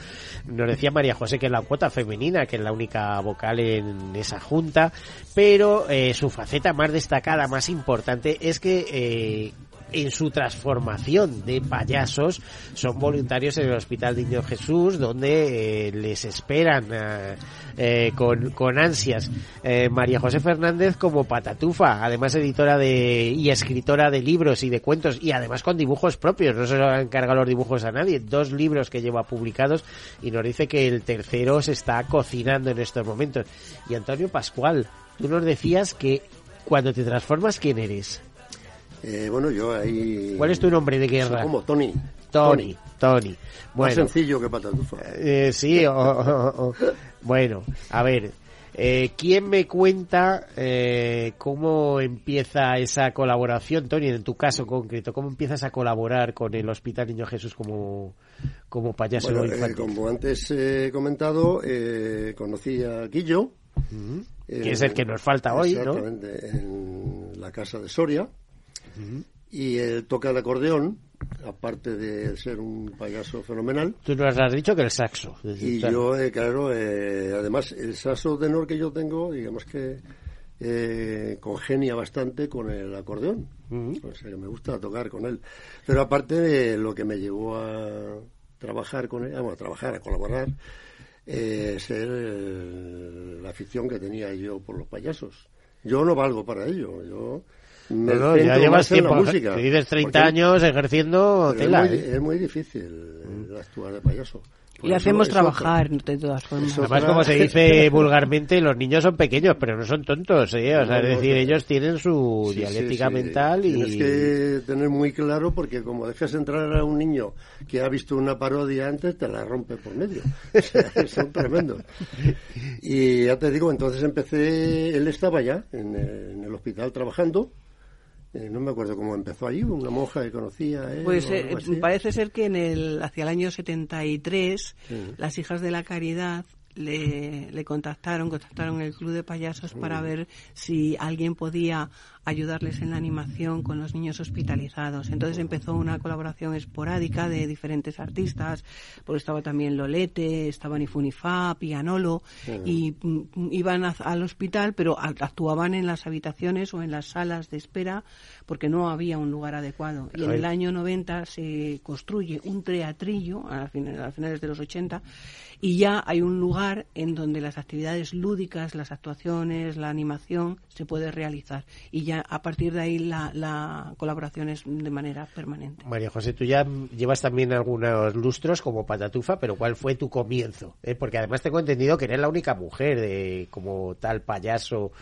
Nos decía María José que es la cuota femenina, que es la única vocal en esa junta, pero eh, su faceta más destacada, más importante, es que eh, en su transformación de payasos son voluntarios en el Hospital Niño Jesús donde eh, les esperan eh, eh, con, con ansias eh, María José Fernández como patatufa además editora de y escritora de libros y de cuentos y además con dibujos propios no se lo han encargado los dibujos a nadie dos libros que lleva publicados y nos dice que el tercero se está cocinando en estos momentos y Antonio Pascual tú nos decías que cuando te transformas ¿quién eres? Eh, bueno, yo ahí... ¿Cuál es tu nombre de guerra? como Tony. Tony, Tony. Más Bueno, sencillo que patatufa. eh, sí, o- o- o- bueno, a ver, eh, ¿quién me cuenta eh, cómo empieza esa colaboración, Tony, en tu caso concreto? ¿Cómo empiezas a colaborar con el Hospital Niño Jesús como, como payaso Bueno, eh, como antes he comentado, eh, conocí a Guillo. Que es el que nos falta hoy, ¿no? Exactamente, en la casa de Soria. Y él toca el acordeón, aparte de ser un payaso fenomenal. Tú nos has dicho que el saxo. Y yo, eh, claro, eh, además, el saxo tenor que yo tengo, digamos que eh, congenia bastante con el acordeón. O sea, que me gusta tocar con él. Pero aparte de lo que me llevó a trabajar con él, bueno, a trabajar, a colaborar, eh, ser eh, la afición que tenía yo por los payasos. Yo no valgo para ello. Yo No, no, ya llevas tiempo, música. dices 30 Porque- años ejerciendo tela, es, muy, ¿eh? es muy difícil eh, actuar de payaso. Por Le eso hacemos es trabajar, de todas formas. Eso- Además, como se [LAUGHS] dice vulgarmente, los niños son pequeños, pero no son tontos, ¿eh? O sea, es decir, ellos tienen su Sí, dialéctica sí, sí. mental y... Tienes que tener muy claro porque como dejas entrar a un niño que ha visto una parodia antes, te la rompe por medio. [LAUGHS] O sea, son tremendos. Y ya te digo, entonces empecé, él estaba ya en el hospital trabajando. Eh, no me acuerdo cómo empezó allí, una monja que conocía. él Pues eh, parece ser que en el, hacia el año 73 Sí. las hijas de la caridad le, le contactaron, contactaron el club de payasos para ver si alguien podía ayudarles en la animación con los niños hospitalizados. Entonces empezó una colaboración esporádica de diferentes artistas, porque estaba también Lolete, estaba Nifunifá, Pianolo, y mm, iban a- al hospital, pero actuaban en las habitaciones o en las salas de espera porque no había un lugar adecuado. Y en el año 90 se construye un teatrillo, a a finales de los 80, y ya hay un lugar en donde las actividades lúdicas, las actuaciones, la animación se puede realizar. Y ya a partir de ahí la, la colaboración es de manera permanente. María José, tú ya llevas también algunos lustros como patatufa, pero ¿cuál fue tu comienzo? eh? Porque además tengo entendido que eres la única mujer de como tal payaso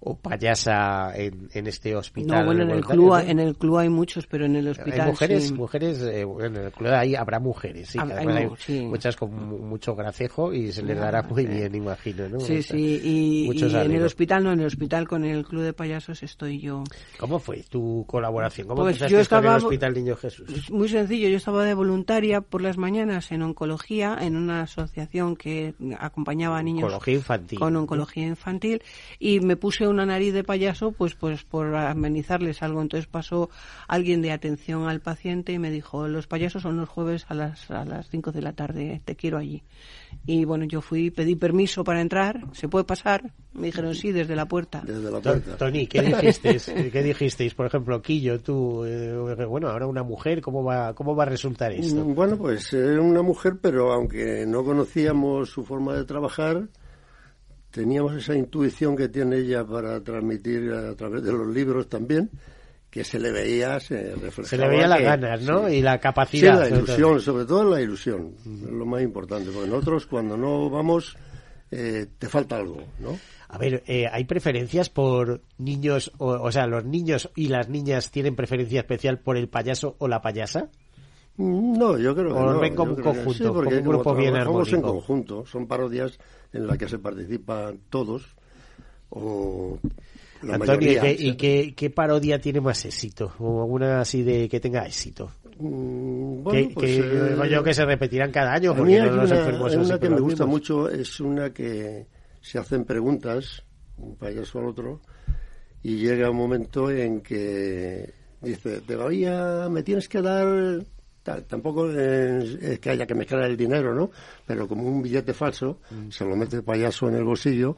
o payasa en, en este hospital. No, bueno, en el club, ¿no? en el club hay muchos, pero en el hospital hay mujeres, sí. mujeres, eh, en el club ahí habrá mujeres, sí, Hab- hay además hay, mu- sí. muchas con mu- mucho gracejo y se les dará muy bien, imagino, ¿no? Sí, O sea, sí, y, en el hospital no, en el hospital con el club de payasos estoy yo. ¿Cómo fue tu colaboración? ¿Cómo Pues yo estaba- el Hospital Niño Jesús? Es muy sencillo, yo estaba de voluntaria por las mañanas en oncología, en una asociación que acompañaba a niños Oncología infantil. con oncología infantil y me puse una nariz de payaso pues pues por amenizarles algo. Entonces pasó alguien de atención al paciente y me dijo, los payasos son los jueves a las a las 5 de la tarde, te quiero allí. Y bueno, yo fui, pedí permiso para entrar, ¿se puede pasar? Me dijeron sí, desde la puerta. Desde la puerta. Tony, ¿qué dijisteis? Eh, [LAUGHS] ¿Qué dijisteis? Por ejemplo, Quillo, tú, eh, bueno, ahora una mujer, ¿cómo va, cómo va a resultar esto? Mm, Bueno, pues era una mujer, pero aunque no conocíamos su forma de trabajar, teníamos esa intuición que tiene ella para transmitir a través de los libros también, que se le veía, se reflejaba. Se le veía las que- ganas, ¿no? sí. Y la Sí, capacidad. la sobre todo. ilusión, sobre todo la ilusión, es lo más importante, porque nosotros cuando no vamos, eh, te falta algo, ¿no? A ver, eh, ¿hay preferencias por niños, o, o sea, los niños y las niñas tienen preferencia especial por el payaso o la payasa? Mm, No, yo creo que O no. ven como que conjunto, sí, porque como un grupo bien trabajamos en armónico. conjunto, son parodias en las que se participan todos o la Antonio, ¿y, mayoría. qué, y qué- qué parodia tiene más éxito? ¿O alguna así de que tenga éxito? Mm, bueno, que, pues, que eh, digo yo que se repetirán cada año, porque no los una, son una que me los gusta mucho, es una que se hacen preguntas, un payaso al otro, y llega un momento en que dice, todavía me tienes que dar, tampoco es, es que haya que mezclar el dinero, ¿no? Pero como un billete falso, Mm. se lo mete el payaso en el bolsillo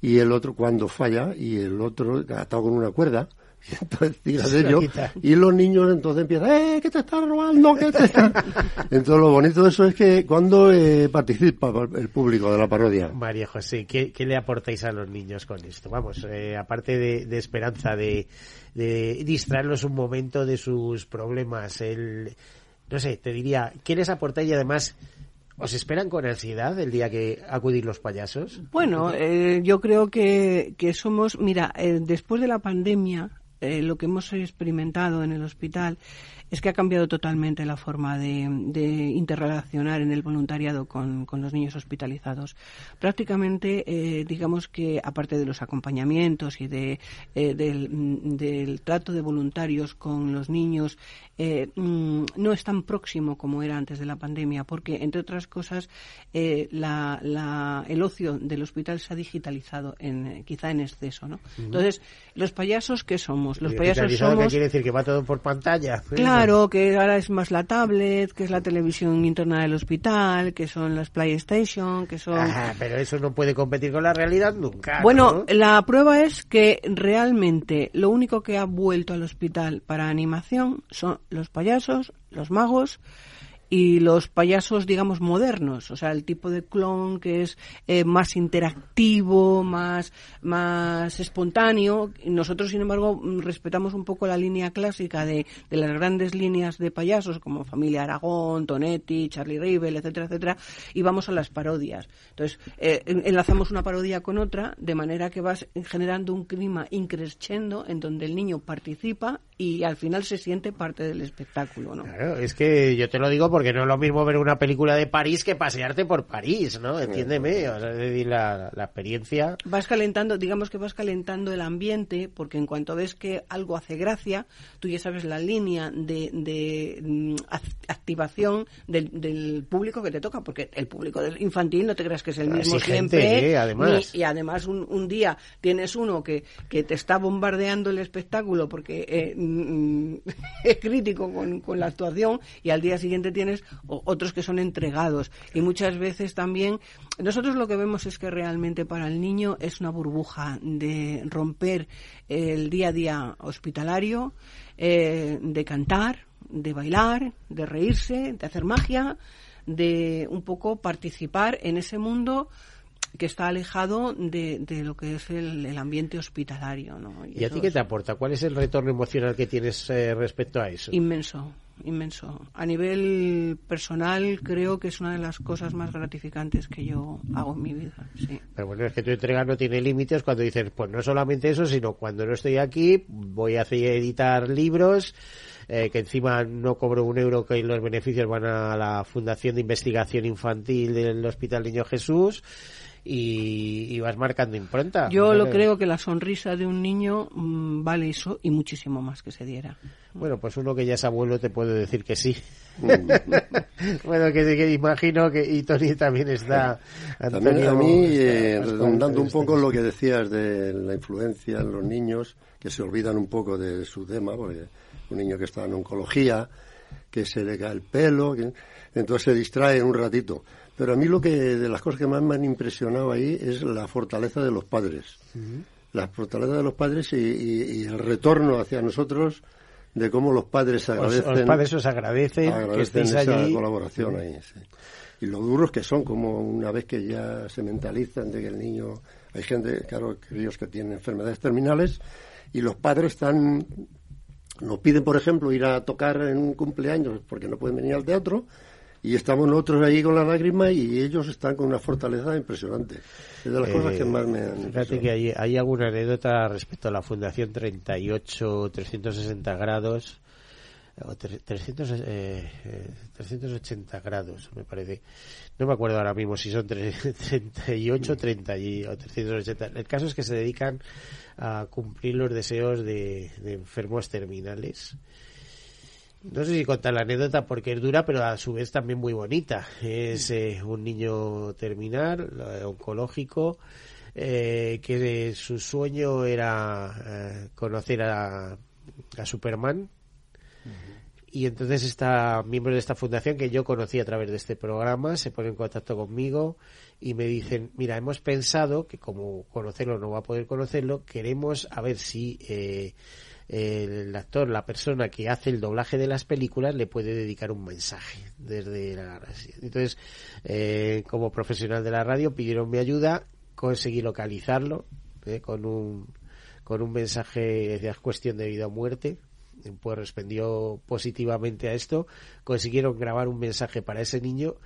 y el otro cuando falla y el otro atado con una cuerda. [LAUGHS] Y entonces tira de ello y los niños entonces empiezan, ¡eh, que te estás robando! que te estás-". [LAUGHS] Entonces lo bonito de eso es que cuando eh, participa el público de la parodia, María José, ¿qué, qué le aportáis a los niños con esto? Vamos, eh, aparte de, de esperanza, de, de distraerlos un momento de sus problemas, el, no sé, te diría, ¿qué les aportáis y además os esperan con ansiedad el día que acudís los payasos? Bueno, eh, yo creo que, que somos, mira, eh, después de la pandemia, eh, lo que hemos experimentado en el hospital es que ha cambiado totalmente la forma de, interrelacionar en el voluntariado con, con los niños hospitalizados. Prácticamente, digamos que aparte de los acompañamientos y de, mm, del trato de voluntarios con los niños, eh, mm, no es tan próximo como era antes de la pandemia, porque entre otras cosas, eh, la, la- el ocio del hospital se ha digitalizado, en, eh, quizá en exceso, ¿no? Entonces, los payasos, ¿qué somos? Los payasos Digitalizado, ¿qué somos quiere decir? ¿Que va todo por pantalla? Claro, que ahora es más la tablet, que es la televisión interna del hospital, que son las PlayStation, que son... Ah, pero eso no puede competir con la realidad nunca. Bueno, ¿no? la prueba es que realmente lo único que ha vuelto al hospital para animación son los payasos, los magos y los payasos, digamos, modernos, o sea, el tipo de clon que es eh, más interactivo, más, más espontáneo. Nosotros, sin embargo, mm, respetamos un poco la línea clásica de, de las grandes líneas de payasos, como Familia Aragón, Tonetti, Charlie Rivel, etcétera, etcétera, y vamos a las parodias. Entonces, eh, en- enlazamos una parodia con otra, de manera que vas generando un clima increscendo en donde el niño participa y al final se siente parte del espectáculo, ¿no? Claro, es que yo te lo digo no es lo mismo ver una película de París que pasearte por París, ¿no? Entiéndeme, o sea, es decir, la, la experiencia... vas calentando, digamos que vas calentando el ambiente, porque en cuanto ves que algo hace gracia, tú ya sabes la línea de, de mm, ac- activación del, del público que te toca, porque el público infantil no te creas que es el mismo Exigente, siempre. ¿eh? Además. ni- y además un, un día tienes uno que, que te está bombardeando el espectáculo porque eh, mm, [LAUGHS] es crítico con, con la actuación y al día siguiente tienes o- otros que son entregados. Y muchas veces también, nosotros lo que vemos es que realmente para el niño es una burbuja de romper el día a día hospitalario, eh, de cantar, de bailar, de reírse, de hacer magia, de un poco participar en ese mundo que está alejado de, de lo que es el, el ambiente hospitalario. ¿no? ¿Y a ti qué te aporta? ¿Cuál es el retorno emocional que tienes eh, respecto a eso? Inmenso, inmenso. A nivel personal creo que es una de las cosas más gratificantes que yo hago en mi vida. Sí. Pero bueno, es que tu entrega no tiene límites cuando dices, pues no solamente eso, sino cuando no estoy aquí, voy a editar libros, eh, que encima no cobro un euro, que los beneficios van a la Fundación de Investigación Infantil del Hospital Niño Jesús, y, y vas marcando impronta. Yo lo creo que la sonrisa de un niño mm, vale eso y muchísimo más que se diera. Bueno, pues uno que ya es abuelo te puede decir que sí. [LAUGHS] bueno, que, que imagino que y Tony también está. También a mí, está- eh, redundando un poco en lo que decías de la influencia en los niños, que se olvidan un poco de su tema, porque un niño que está en oncología, que se le cae el pelo, que, entonces se distrae un ratito. Pero a mí lo que, de las cosas que más me han impresionado ahí es la fortaleza de los padres. La fortaleza de los padres y, y- y el retorno hacia nosotros de cómo los padres agradecen os padres os agradecen, que agradecen estéis esa allí. colaboración ahí. sí. Y lo duros que son, como una vez que ya se mentalizan de que el niño. Hay gente, claro, críos que tienen enfermedades terminales y los padres están. Nos piden, por ejemplo, ir a tocar en un cumpleaños porque no pueden venir al teatro y estamos nosotros ahí con la lágrima y ellos están con una fortaleza impresionante. Es de las cosas que Eh, más me han. Fíjate que hay, hay alguna anécdota respecto a la Fundación 38 360 grados o tre- 300, eh, eh, 380 grados, me parece. No me acuerdo ahora mismo si son tre- 38, 30 y, o 380. El caso es que se dedican a cumplir los deseos de, de enfermos terminales. No sé si contar la anécdota porque es dura, pero a su vez también muy bonita. Es eh, un niño terminal, eh, oncológico, eh, que su sueño era eh, conocer a, a Superman. Y entonces esta miembros de esta fundación que yo conocí a través de este programa se ponen en contacto conmigo y me dicen, mira, hemos pensado que como conocerlo no va a poder conocerlo, queremos a ver si eh, el actor, la persona que hace el doblaje de las películas le puede dedicar un mensaje desde la radio. Entonces, eh, como profesional de la radio pidieron mi ayuda, conseguí localizarlo eh, con un con un mensaje de cuestión de vida o muerte pues respondió positivamente a esto, consiguieron grabar un mensaje para ese niño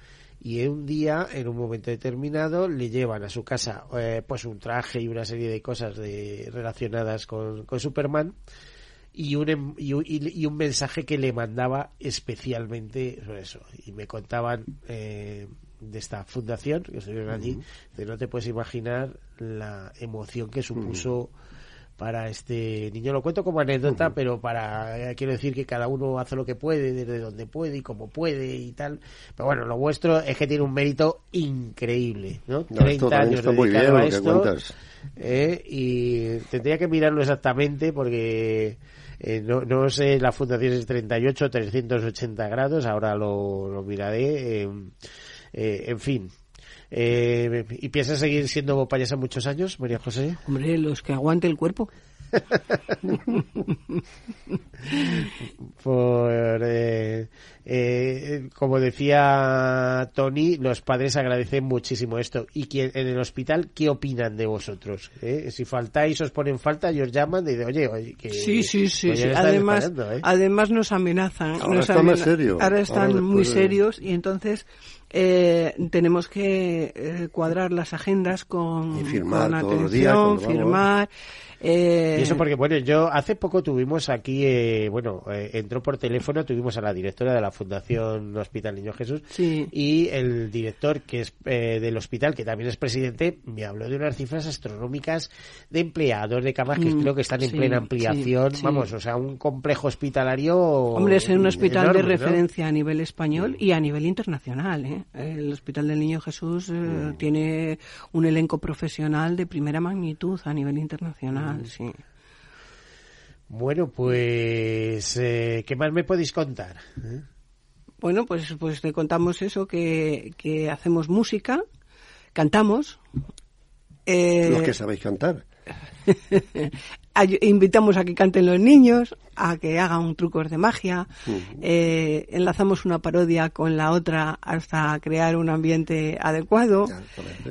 y un día, en un momento determinado, le llevan a su casa eh, pues un traje y una serie de cosas de, relacionadas con, con Superman y un, em- y, un- y- un mensaje que le mandaba especialmente sobre eso. Y me contaban eh, de esta fundación que estuvieron allí, que no te puedes imaginar la emoción que supuso para este niño. Lo cuento como anécdota, pero para eh, quiero decir que cada uno hace lo que puede, desde donde puede y como puede y tal. Pero bueno, lo vuestro es que tiene un mérito increíble, ¿no? No, esto también está muy bien dedicado a esto, eh, y tendría que mirarlo exactamente porque eh, no, no sé, la fundación es 38, 380 grados, ahora lo, lo miraré. eh, en fin. Eh, ¿Y piensas seguir siendo payasa muchos años, María José? Hombre, los que aguante el cuerpo. [LAUGHS] Por, eh, eh, como decía Tony, los padres agradecen muchísimo esto. ¿Y quién, en el hospital qué opinan de vosotros? ¿Eh? Si faltáis, os ponen falta y os llaman y dicen, oye, oye, que... Sí, sí, sí. están Además, ¿eh? además nos amenazan. Ahora nos está más serio. Ahora están Ahora muy serios y entonces eh, tenemos que eh, cuadrar las agendas con, Y firmar con todos los días atención, vamos. Eh, Y eso porque, bueno, yo hace poco tuvimos aquí, eh, bueno, eh, entró por teléfono, tuvimos a la directora de la Fundación Hospital Niño Jesús Sí. y el director que es eh, del hospital, que también es presidente, me habló de unas cifras astronómicas de empleados, de camas que Mm, creo que están en sí, plena ampliación, sí. vamos, o sea, un complejo hospitalario. Hombre, es un hospital enorme, de ¿no? referencia a nivel español y a nivel internacional. ¿eh? El Hospital del Niño Jesús eh, tiene un elenco profesional de primera magnitud a nivel internacional. Sí. Bueno, pues, eh, ¿qué más me podéis contar? ¿Eh? Bueno, pues, pues te contamos eso, que, que hacemos música, cantamos. eh, Los que sabéis cantar. [LAUGHS] invitamos a que canten los niños, a que hagan trucos de magia, eh, enlazamos una parodia con la otra hasta crear un ambiente adecuado,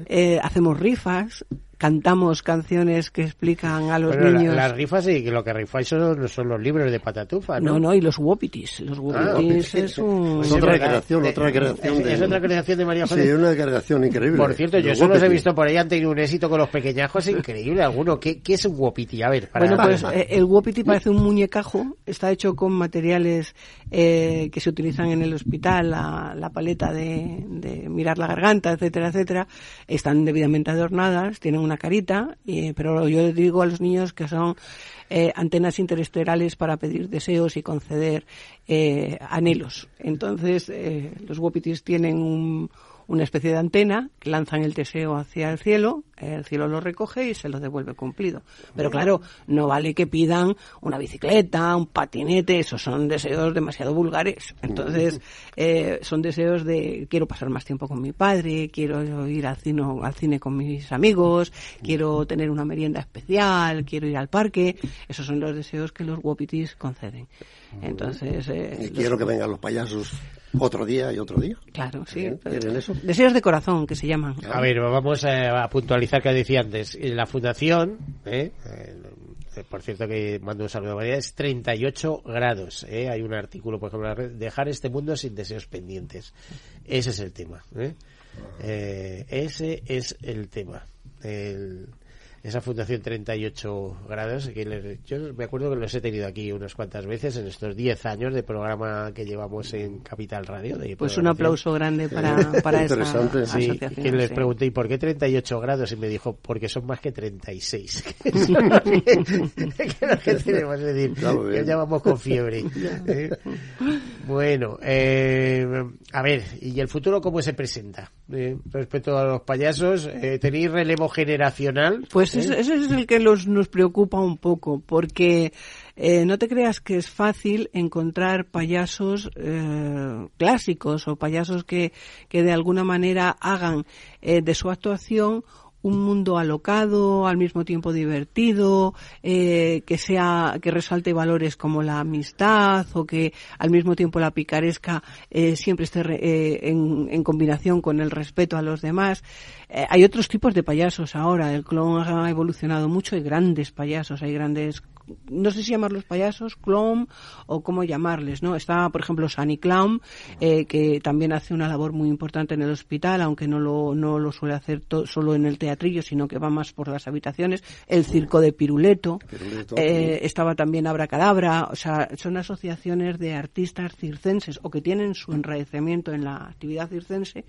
eh, hacemos rifas, cantamos canciones que explican a los Bueno, la- niños. las rifas y que lo que rifáis son, son los libros de Patatufa, ¿no? No, no, y los Wopitis. Los Wopitis es un... Es otra verdad. creación, Eh, otra creación Es, de- es otra creación de María José. Sí, una cargación increíble. Por cierto, yo Los solo los he visto por ahí, han tenido un éxito con los pequeñajos increíble alguno. ¿Qué, qué es un Wopiti? A ver, para... Bueno, pues eh, el Wopiti parece un muñecajo, está hecho con materiales eh, que se utilizan en el hospital, la, la paleta de, de mirar la garganta, etcétera, etcétera. Están debidamente adornadas, tienen una carita, eh, pero yo les digo a los niños que son eh, antenas interesterales para pedir deseos y conceder eh, anhelos. Entonces, eh, los Wopitis tienen un- una especie de antena lanzan el deseo hacia el cielo, el cielo lo recoge y se lo devuelve cumplido. Pero claro, no vale que pidan una bicicleta, un patinete, esos son deseos demasiado vulgares. Entonces, [LAUGHS] eh, son deseos de quiero pasar más tiempo con mi padre, quiero ir al cine, al cine con mis amigos, quiero tener una merienda especial, quiero ir al parque. Esos son los deseos que los Wopitis conceden. Entonces, eh, Y los- quiero que vengan los payasos otro día y otro día. Claro, sí. ¿Eh? Deseos de corazón, que se llaman. A ver, vamos a, a puntualizar que decía antes. Eh, La fundación, ¿eh? Eh, por cierto que mando un saludo a María, es 38 grados. ¿eh? Hay un artículo, por ejemplo, en la red, dejar este mundo sin deseos pendientes. Ese es el tema. ¿eh? Eh, ese es el tema. El- esa fundación 38 grados, que le- yo me acuerdo que los he tenido aquí unas cuantas veces en estos 10 años de programa que llevamos en Capital Radio. de Pues un aplauso grande para, para [LAUGHS] esa Interesante. Sí, asociación. que les sí. pregunté, ¿y por qué 38 grados? Y me dijo, porque son más que 36. [LAUGHS] [LAUGHS] que es lo que, que lo que tenemos, es decir, que ya vamos con fiebre. ¿eh? Bueno, eh, a ver, ¿y el futuro cómo se presenta? Eh, respecto a los payasos, eh, ¿tenéis relevo generacional? Pues ¿Eh? ese, ese es el que los, nos preocupa un poco, porque eh, no te creas que es fácil encontrar payasos eh, clásicos o payasos que, que de alguna manera hagan eh, de su actuación un mundo alocado, al mismo tiempo divertido, eh, que sea, que resalte valores como la amistad o que al mismo tiempo la picaresca eh, siempre esté re- eh, en, en combinación con el respeto a los demás. Hay otros tipos de payasos ahora. El clown ha evolucionado mucho. Hay grandes payasos, hay grandes no sé si llamarlos payasos, clown o cómo llamarles, ¿no? Está, por ejemplo, Sunny Clown, eh, que también hace una labor muy importante en el hospital, aunque no lo, no lo suele hacer to- solo en el teatrillo, sino que va más por las habitaciones. El circo de Piruleto. Piruleto, Eh, estaba también Abracadabra, o sea, son asociaciones de artistas circenses o que tienen su enraizamiento en la actividad circense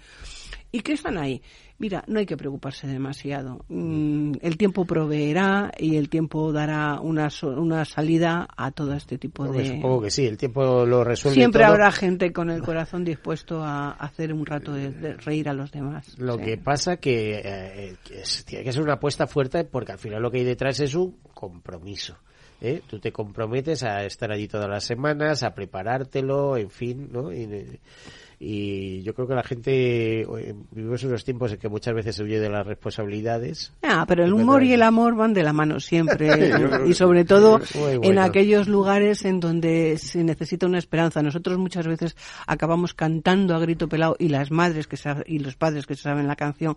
y que están ahí. Mira, no hay que preocuparse demasiado. Mm, el tiempo proveerá y el tiempo dará una, so- una salida a todo este tipo de... Supongo que sí, el tiempo lo resuelve Siempre todo. habrá gente con el corazón dispuesto a hacer un rato de, de reír a los demás. Lo Sí. que pasa que, eh, que es- tiene que ser una apuesta fuerte porque al final lo que hay detrás es un compromiso. ¿eh? Tú te comprometes a estar allí todas las semanas, a preparártelo, en fin, ¿no? Y, y yo creo que la gente eh, vivimos unos tiempos en que muchas veces se huye de las responsabilidades. Ah, pero el humor y el amor van de la mano siempre [LAUGHS] y sobre todo Muy en bueno. aquellos lugares en donde se necesita una esperanza. Nosotros muchas veces acabamos cantando a grito pelado y las madres que sa- y los padres que se saben la canción.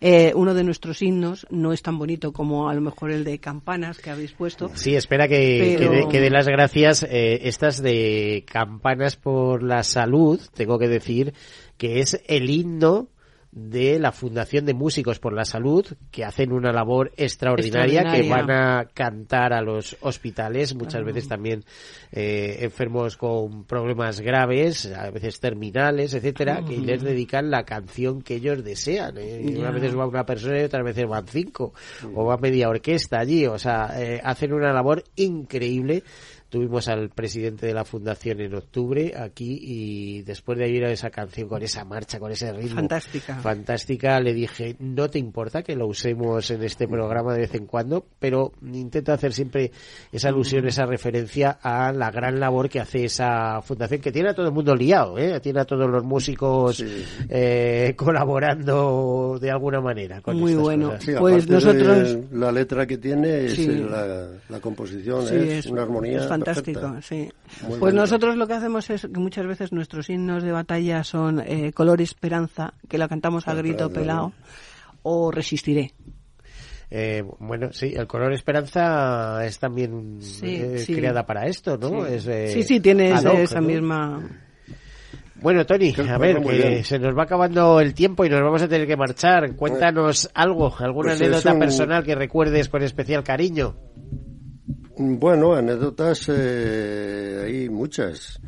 eh, uno de nuestros himnos no es tan bonito como a lo mejor el de campanas que habéis puesto. Sí, espera que, Pero- que, dé las gracias. eh, estas de campanas por la salud, tengo que decir que es el himno de la Fundación de Músicos por la Salud, que hacen una labor extraordinaria, que van a cantar a los hospitales, muchas veces también eh, enfermos con problemas graves, a veces terminales, etcétera, que les dedican la canción que ellos desean. eh. Y unas veces va una persona y otras veces van cinco, o va media orquesta allí, o sea, eh, hacen una labor increíble. Tuvimos al presidente de la fundación en octubre aquí y después de oír esa canción con esa marcha, con ese ritmo Fantástica. fantástica, le dije, no te importa que lo usemos en este programa de vez en cuando, pero intento hacer siempre esa alusión, esa referencia a la gran labor que hace esa fundación, que tiene a todo el mundo liado, ¿eh? tiene a todos los músicos eh, colaborando de alguna manera. Con Muy estas bueno. cosas. Sí, Pues nosotros- la letra que tiene, es Sí. la, la composición, Sí, es, una armonía es fantástico, perfecta. sí. Muy pues nosotros lo que hacemos es que muchas veces nuestros himnos de batalla son eh, Color Esperanza, que la cantamos a grito pelado, o Resistiré. Eh, bueno, sí, el color esperanza es también Sí, eh, sí. creada para esto, ¿no? Sí. Es, eh, sí, sí, tiene hoc, esa ¿no? misma... Bueno, Tony, a ver, que se nos va acabando el tiempo y nos vamos a tener que marchar. Cuéntanos algo, alguna Pues es anécdota un- personal que recuerdes con especial cariño. Bueno, anécdotas eh, hay muchas.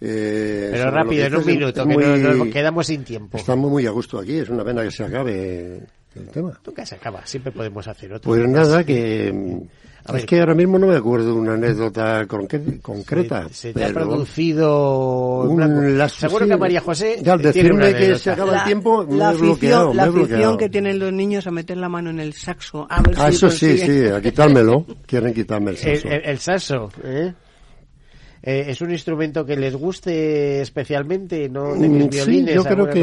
Eh, Pero rápido, en un minuto, que muy- no- nos quedamos sin tiempo. Estamos muy a gusto aquí, es una pena que se acabe el tema. Nunca se acaba, siempre podemos hacer otro. Pues nada, que A ver. es que ahora mismo no me acuerdo de una anécdota conque- concreta. Se, se te ha producido... un lazo, Seguro sí. que María José Ya, al decirme que se acaba el tiempo, me la he bloqueado, afición, la me he afición bloqueado. que tienen los niños a meter la mano en el saxo. A ver Ah, si eso sí, consiguen. sí, a [LAUGHS] quitármelo. Quieren quitarme el El, saxo. el- el saxo, ¿eh? Eh, ¿Es un instrumento que les guste especialmente? ¿No? ¿De mis Mm, sí, violines? yo creo que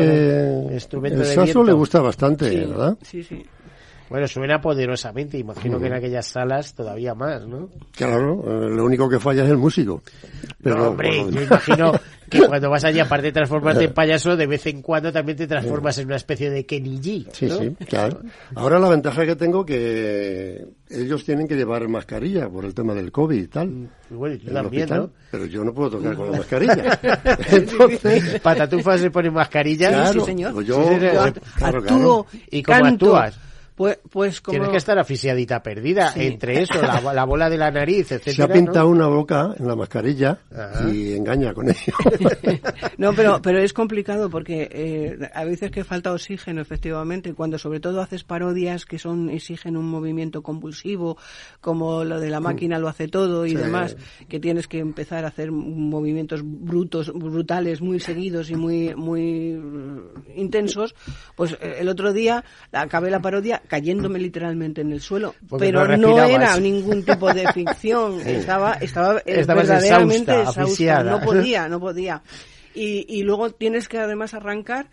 cosa? Instrumento el saxo le gusta bastante, Sí, ¿verdad? Sí, sí. Bueno, suena poderosamente. Imagino que en aquellas salas todavía más, ¿no? Claro, eh, lo único que falla es el músico. Pero, No, hombre, bueno, yo imagino que [LAUGHS] cuando vas allí, aparte de transformarte en payaso, de vez en cuando también te transformas en una especie de Kenny G. Sí, ¿no? sí, claro. Ahora la ventaja que tengo que ellos tienen que llevar mascarilla por el tema del COVID y tal. Y bueno, yo en el también, hospital, ¿no? Pero yo no puedo tocar con la [LAUGHS] mascarilla. Entonces, Patatufas se pone mascarilla. claro, sí, señor. pues yo, Sí, claro, Actúo, claro. ¿Y cómo canto. actúas? Pues, pues como... Tienes que estar aficiadita perdida Sí. entre eso, la, la bola de la nariz, etcétera. Se ha pintado ¿no? una boca en la mascarilla Ajá. y engaña con ello. [LAUGHS] No, pero, pero es complicado porque eh, a veces que falta oxígeno, efectivamente, cuando sobre todo haces parodias que son exigen un movimiento convulsivo, como lo de la máquina lo hace todo y Sí. demás, que tienes que empezar a hacer movimientos brutos, brutales, muy seguidos y muy, muy mm, intensos, pues eh, el otro día acabé la parodia cayéndome literalmente en el suelo, Porque pero no era ningún tipo de [LAUGHS] ficción, estaba, estaba eh, Estabas verdaderamente exhausta, no podía, no podía. Y, y luego tienes que además arrancar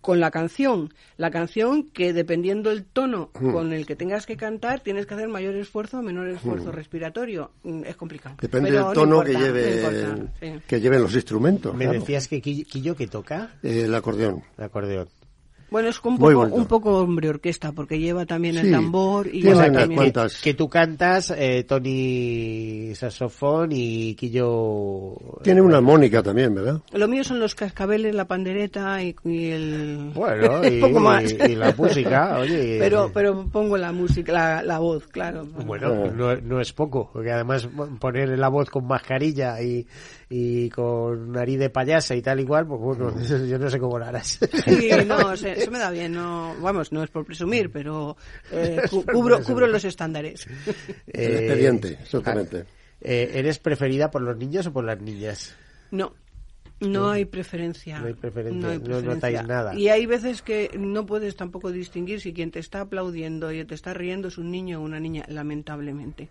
con la canción. La canción que dependiendo el tono Hmm. con el que tengas que cantar, tienes que hacer mayor esfuerzo o menor esfuerzo respiratorio. Mm, Es complicado. Depende Pero del no tono que, no lleve, importa, sí. que lleven los instrumentos. Me claro. decías que Quillo, Quillo que toca Eh, el acordeón. el acordeón. Bueno, es un poco, un poco hombre orquesta, porque lleva también el tambor y lleva unas también... cuantas- Que tú cantas, eh, Tony saxofón y Quillo... Tiene una mónica también, ¿verdad? Lo mío son los cascabeles, la pandereta y, y el... Bueno, [LAUGHS] y, poco más. y la música, oye... Pero, pero pongo la música, la, la voz, claro. Bueno, no, no es poco, porque además poner la voz con mascarilla y, y con nariz de payasa y tal igual, pues bueno, [LAUGHS] yo no sé cómo lo harás. Sí, no, se, se me da bien, no, vamos, no es por presumir, pero [LAUGHS] eh, cu- cubro, cubro los estándares. El expediente, exactamente. Eh, ¿Eres preferida por los niños o por las niñas? No, no hay preferencia. No hay preferencia, hay no preferencia. notáis nada. Y hay veces que no puedes tampoco distinguir si quien te está aplaudiendo y te está riendo es un niño o una niña, lamentablemente.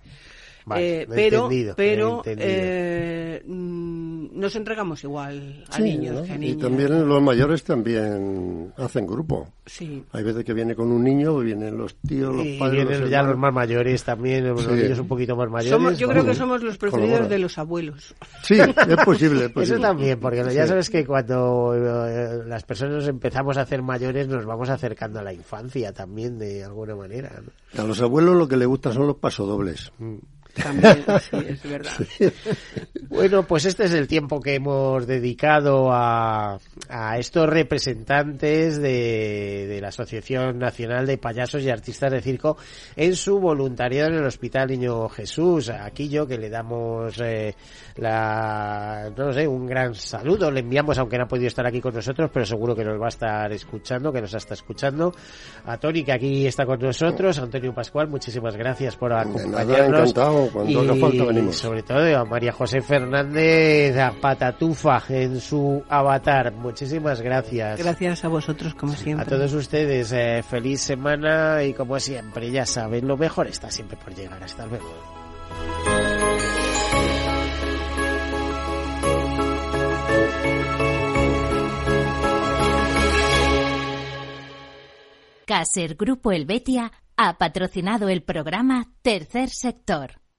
Vale, Eh, pero entendido, pero eh, mm, mm, nos entregamos igual a Sí, niños ¿no? que a Y niñas. también los mayores también hacen grupo. Sí. Hay veces que viene con un niño, vienen los tíos, los Y padres, vienen los ya los más mayores también, los Sí. niños un poquito más mayores. Somos, yo creo que somos los preferidos Colabora. de los abuelos. Sí, es posible, es posible. [LAUGHS] Eso también, porque ya Sí. sabes que cuando eh, las personas empezamos a hacer mayores nos vamos acercando a la infancia también de alguna manera. ¿no? A los abuelos lo que les gustan son los pasodobles. También, [LAUGHS] sí, es verdad. Bueno, pues este es el tiempo que hemos dedicado a, a estos representantes de, de la Asociación Nacional de Payasos y Artistas de Circo en su voluntariado en el Hospital Niño Jesús. Aquí yo que le damos eh, la, no sé, un gran saludo, le enviamos aunque no ha podido estar aquí con nosotros, pero seguro que nos va a estar escuchando, que nos está escuchando. A Tony que aquí está con nosotros, a Antonio Pascual, muchísimas gracias por acompañarnos. encantado, cuando haga falta venimos. sobre todo a María José Fernández a Patatufa en su avatar. Muchísimas gracias. Gracias a vosotros, como A siempre. todos ustedes, eh, feliz semana y como siempre, ya saben, lo mejor está siempre por llegar. Hasta luego. Caser Grupo Helvetia ha patrocinado el programa Tercer Sector.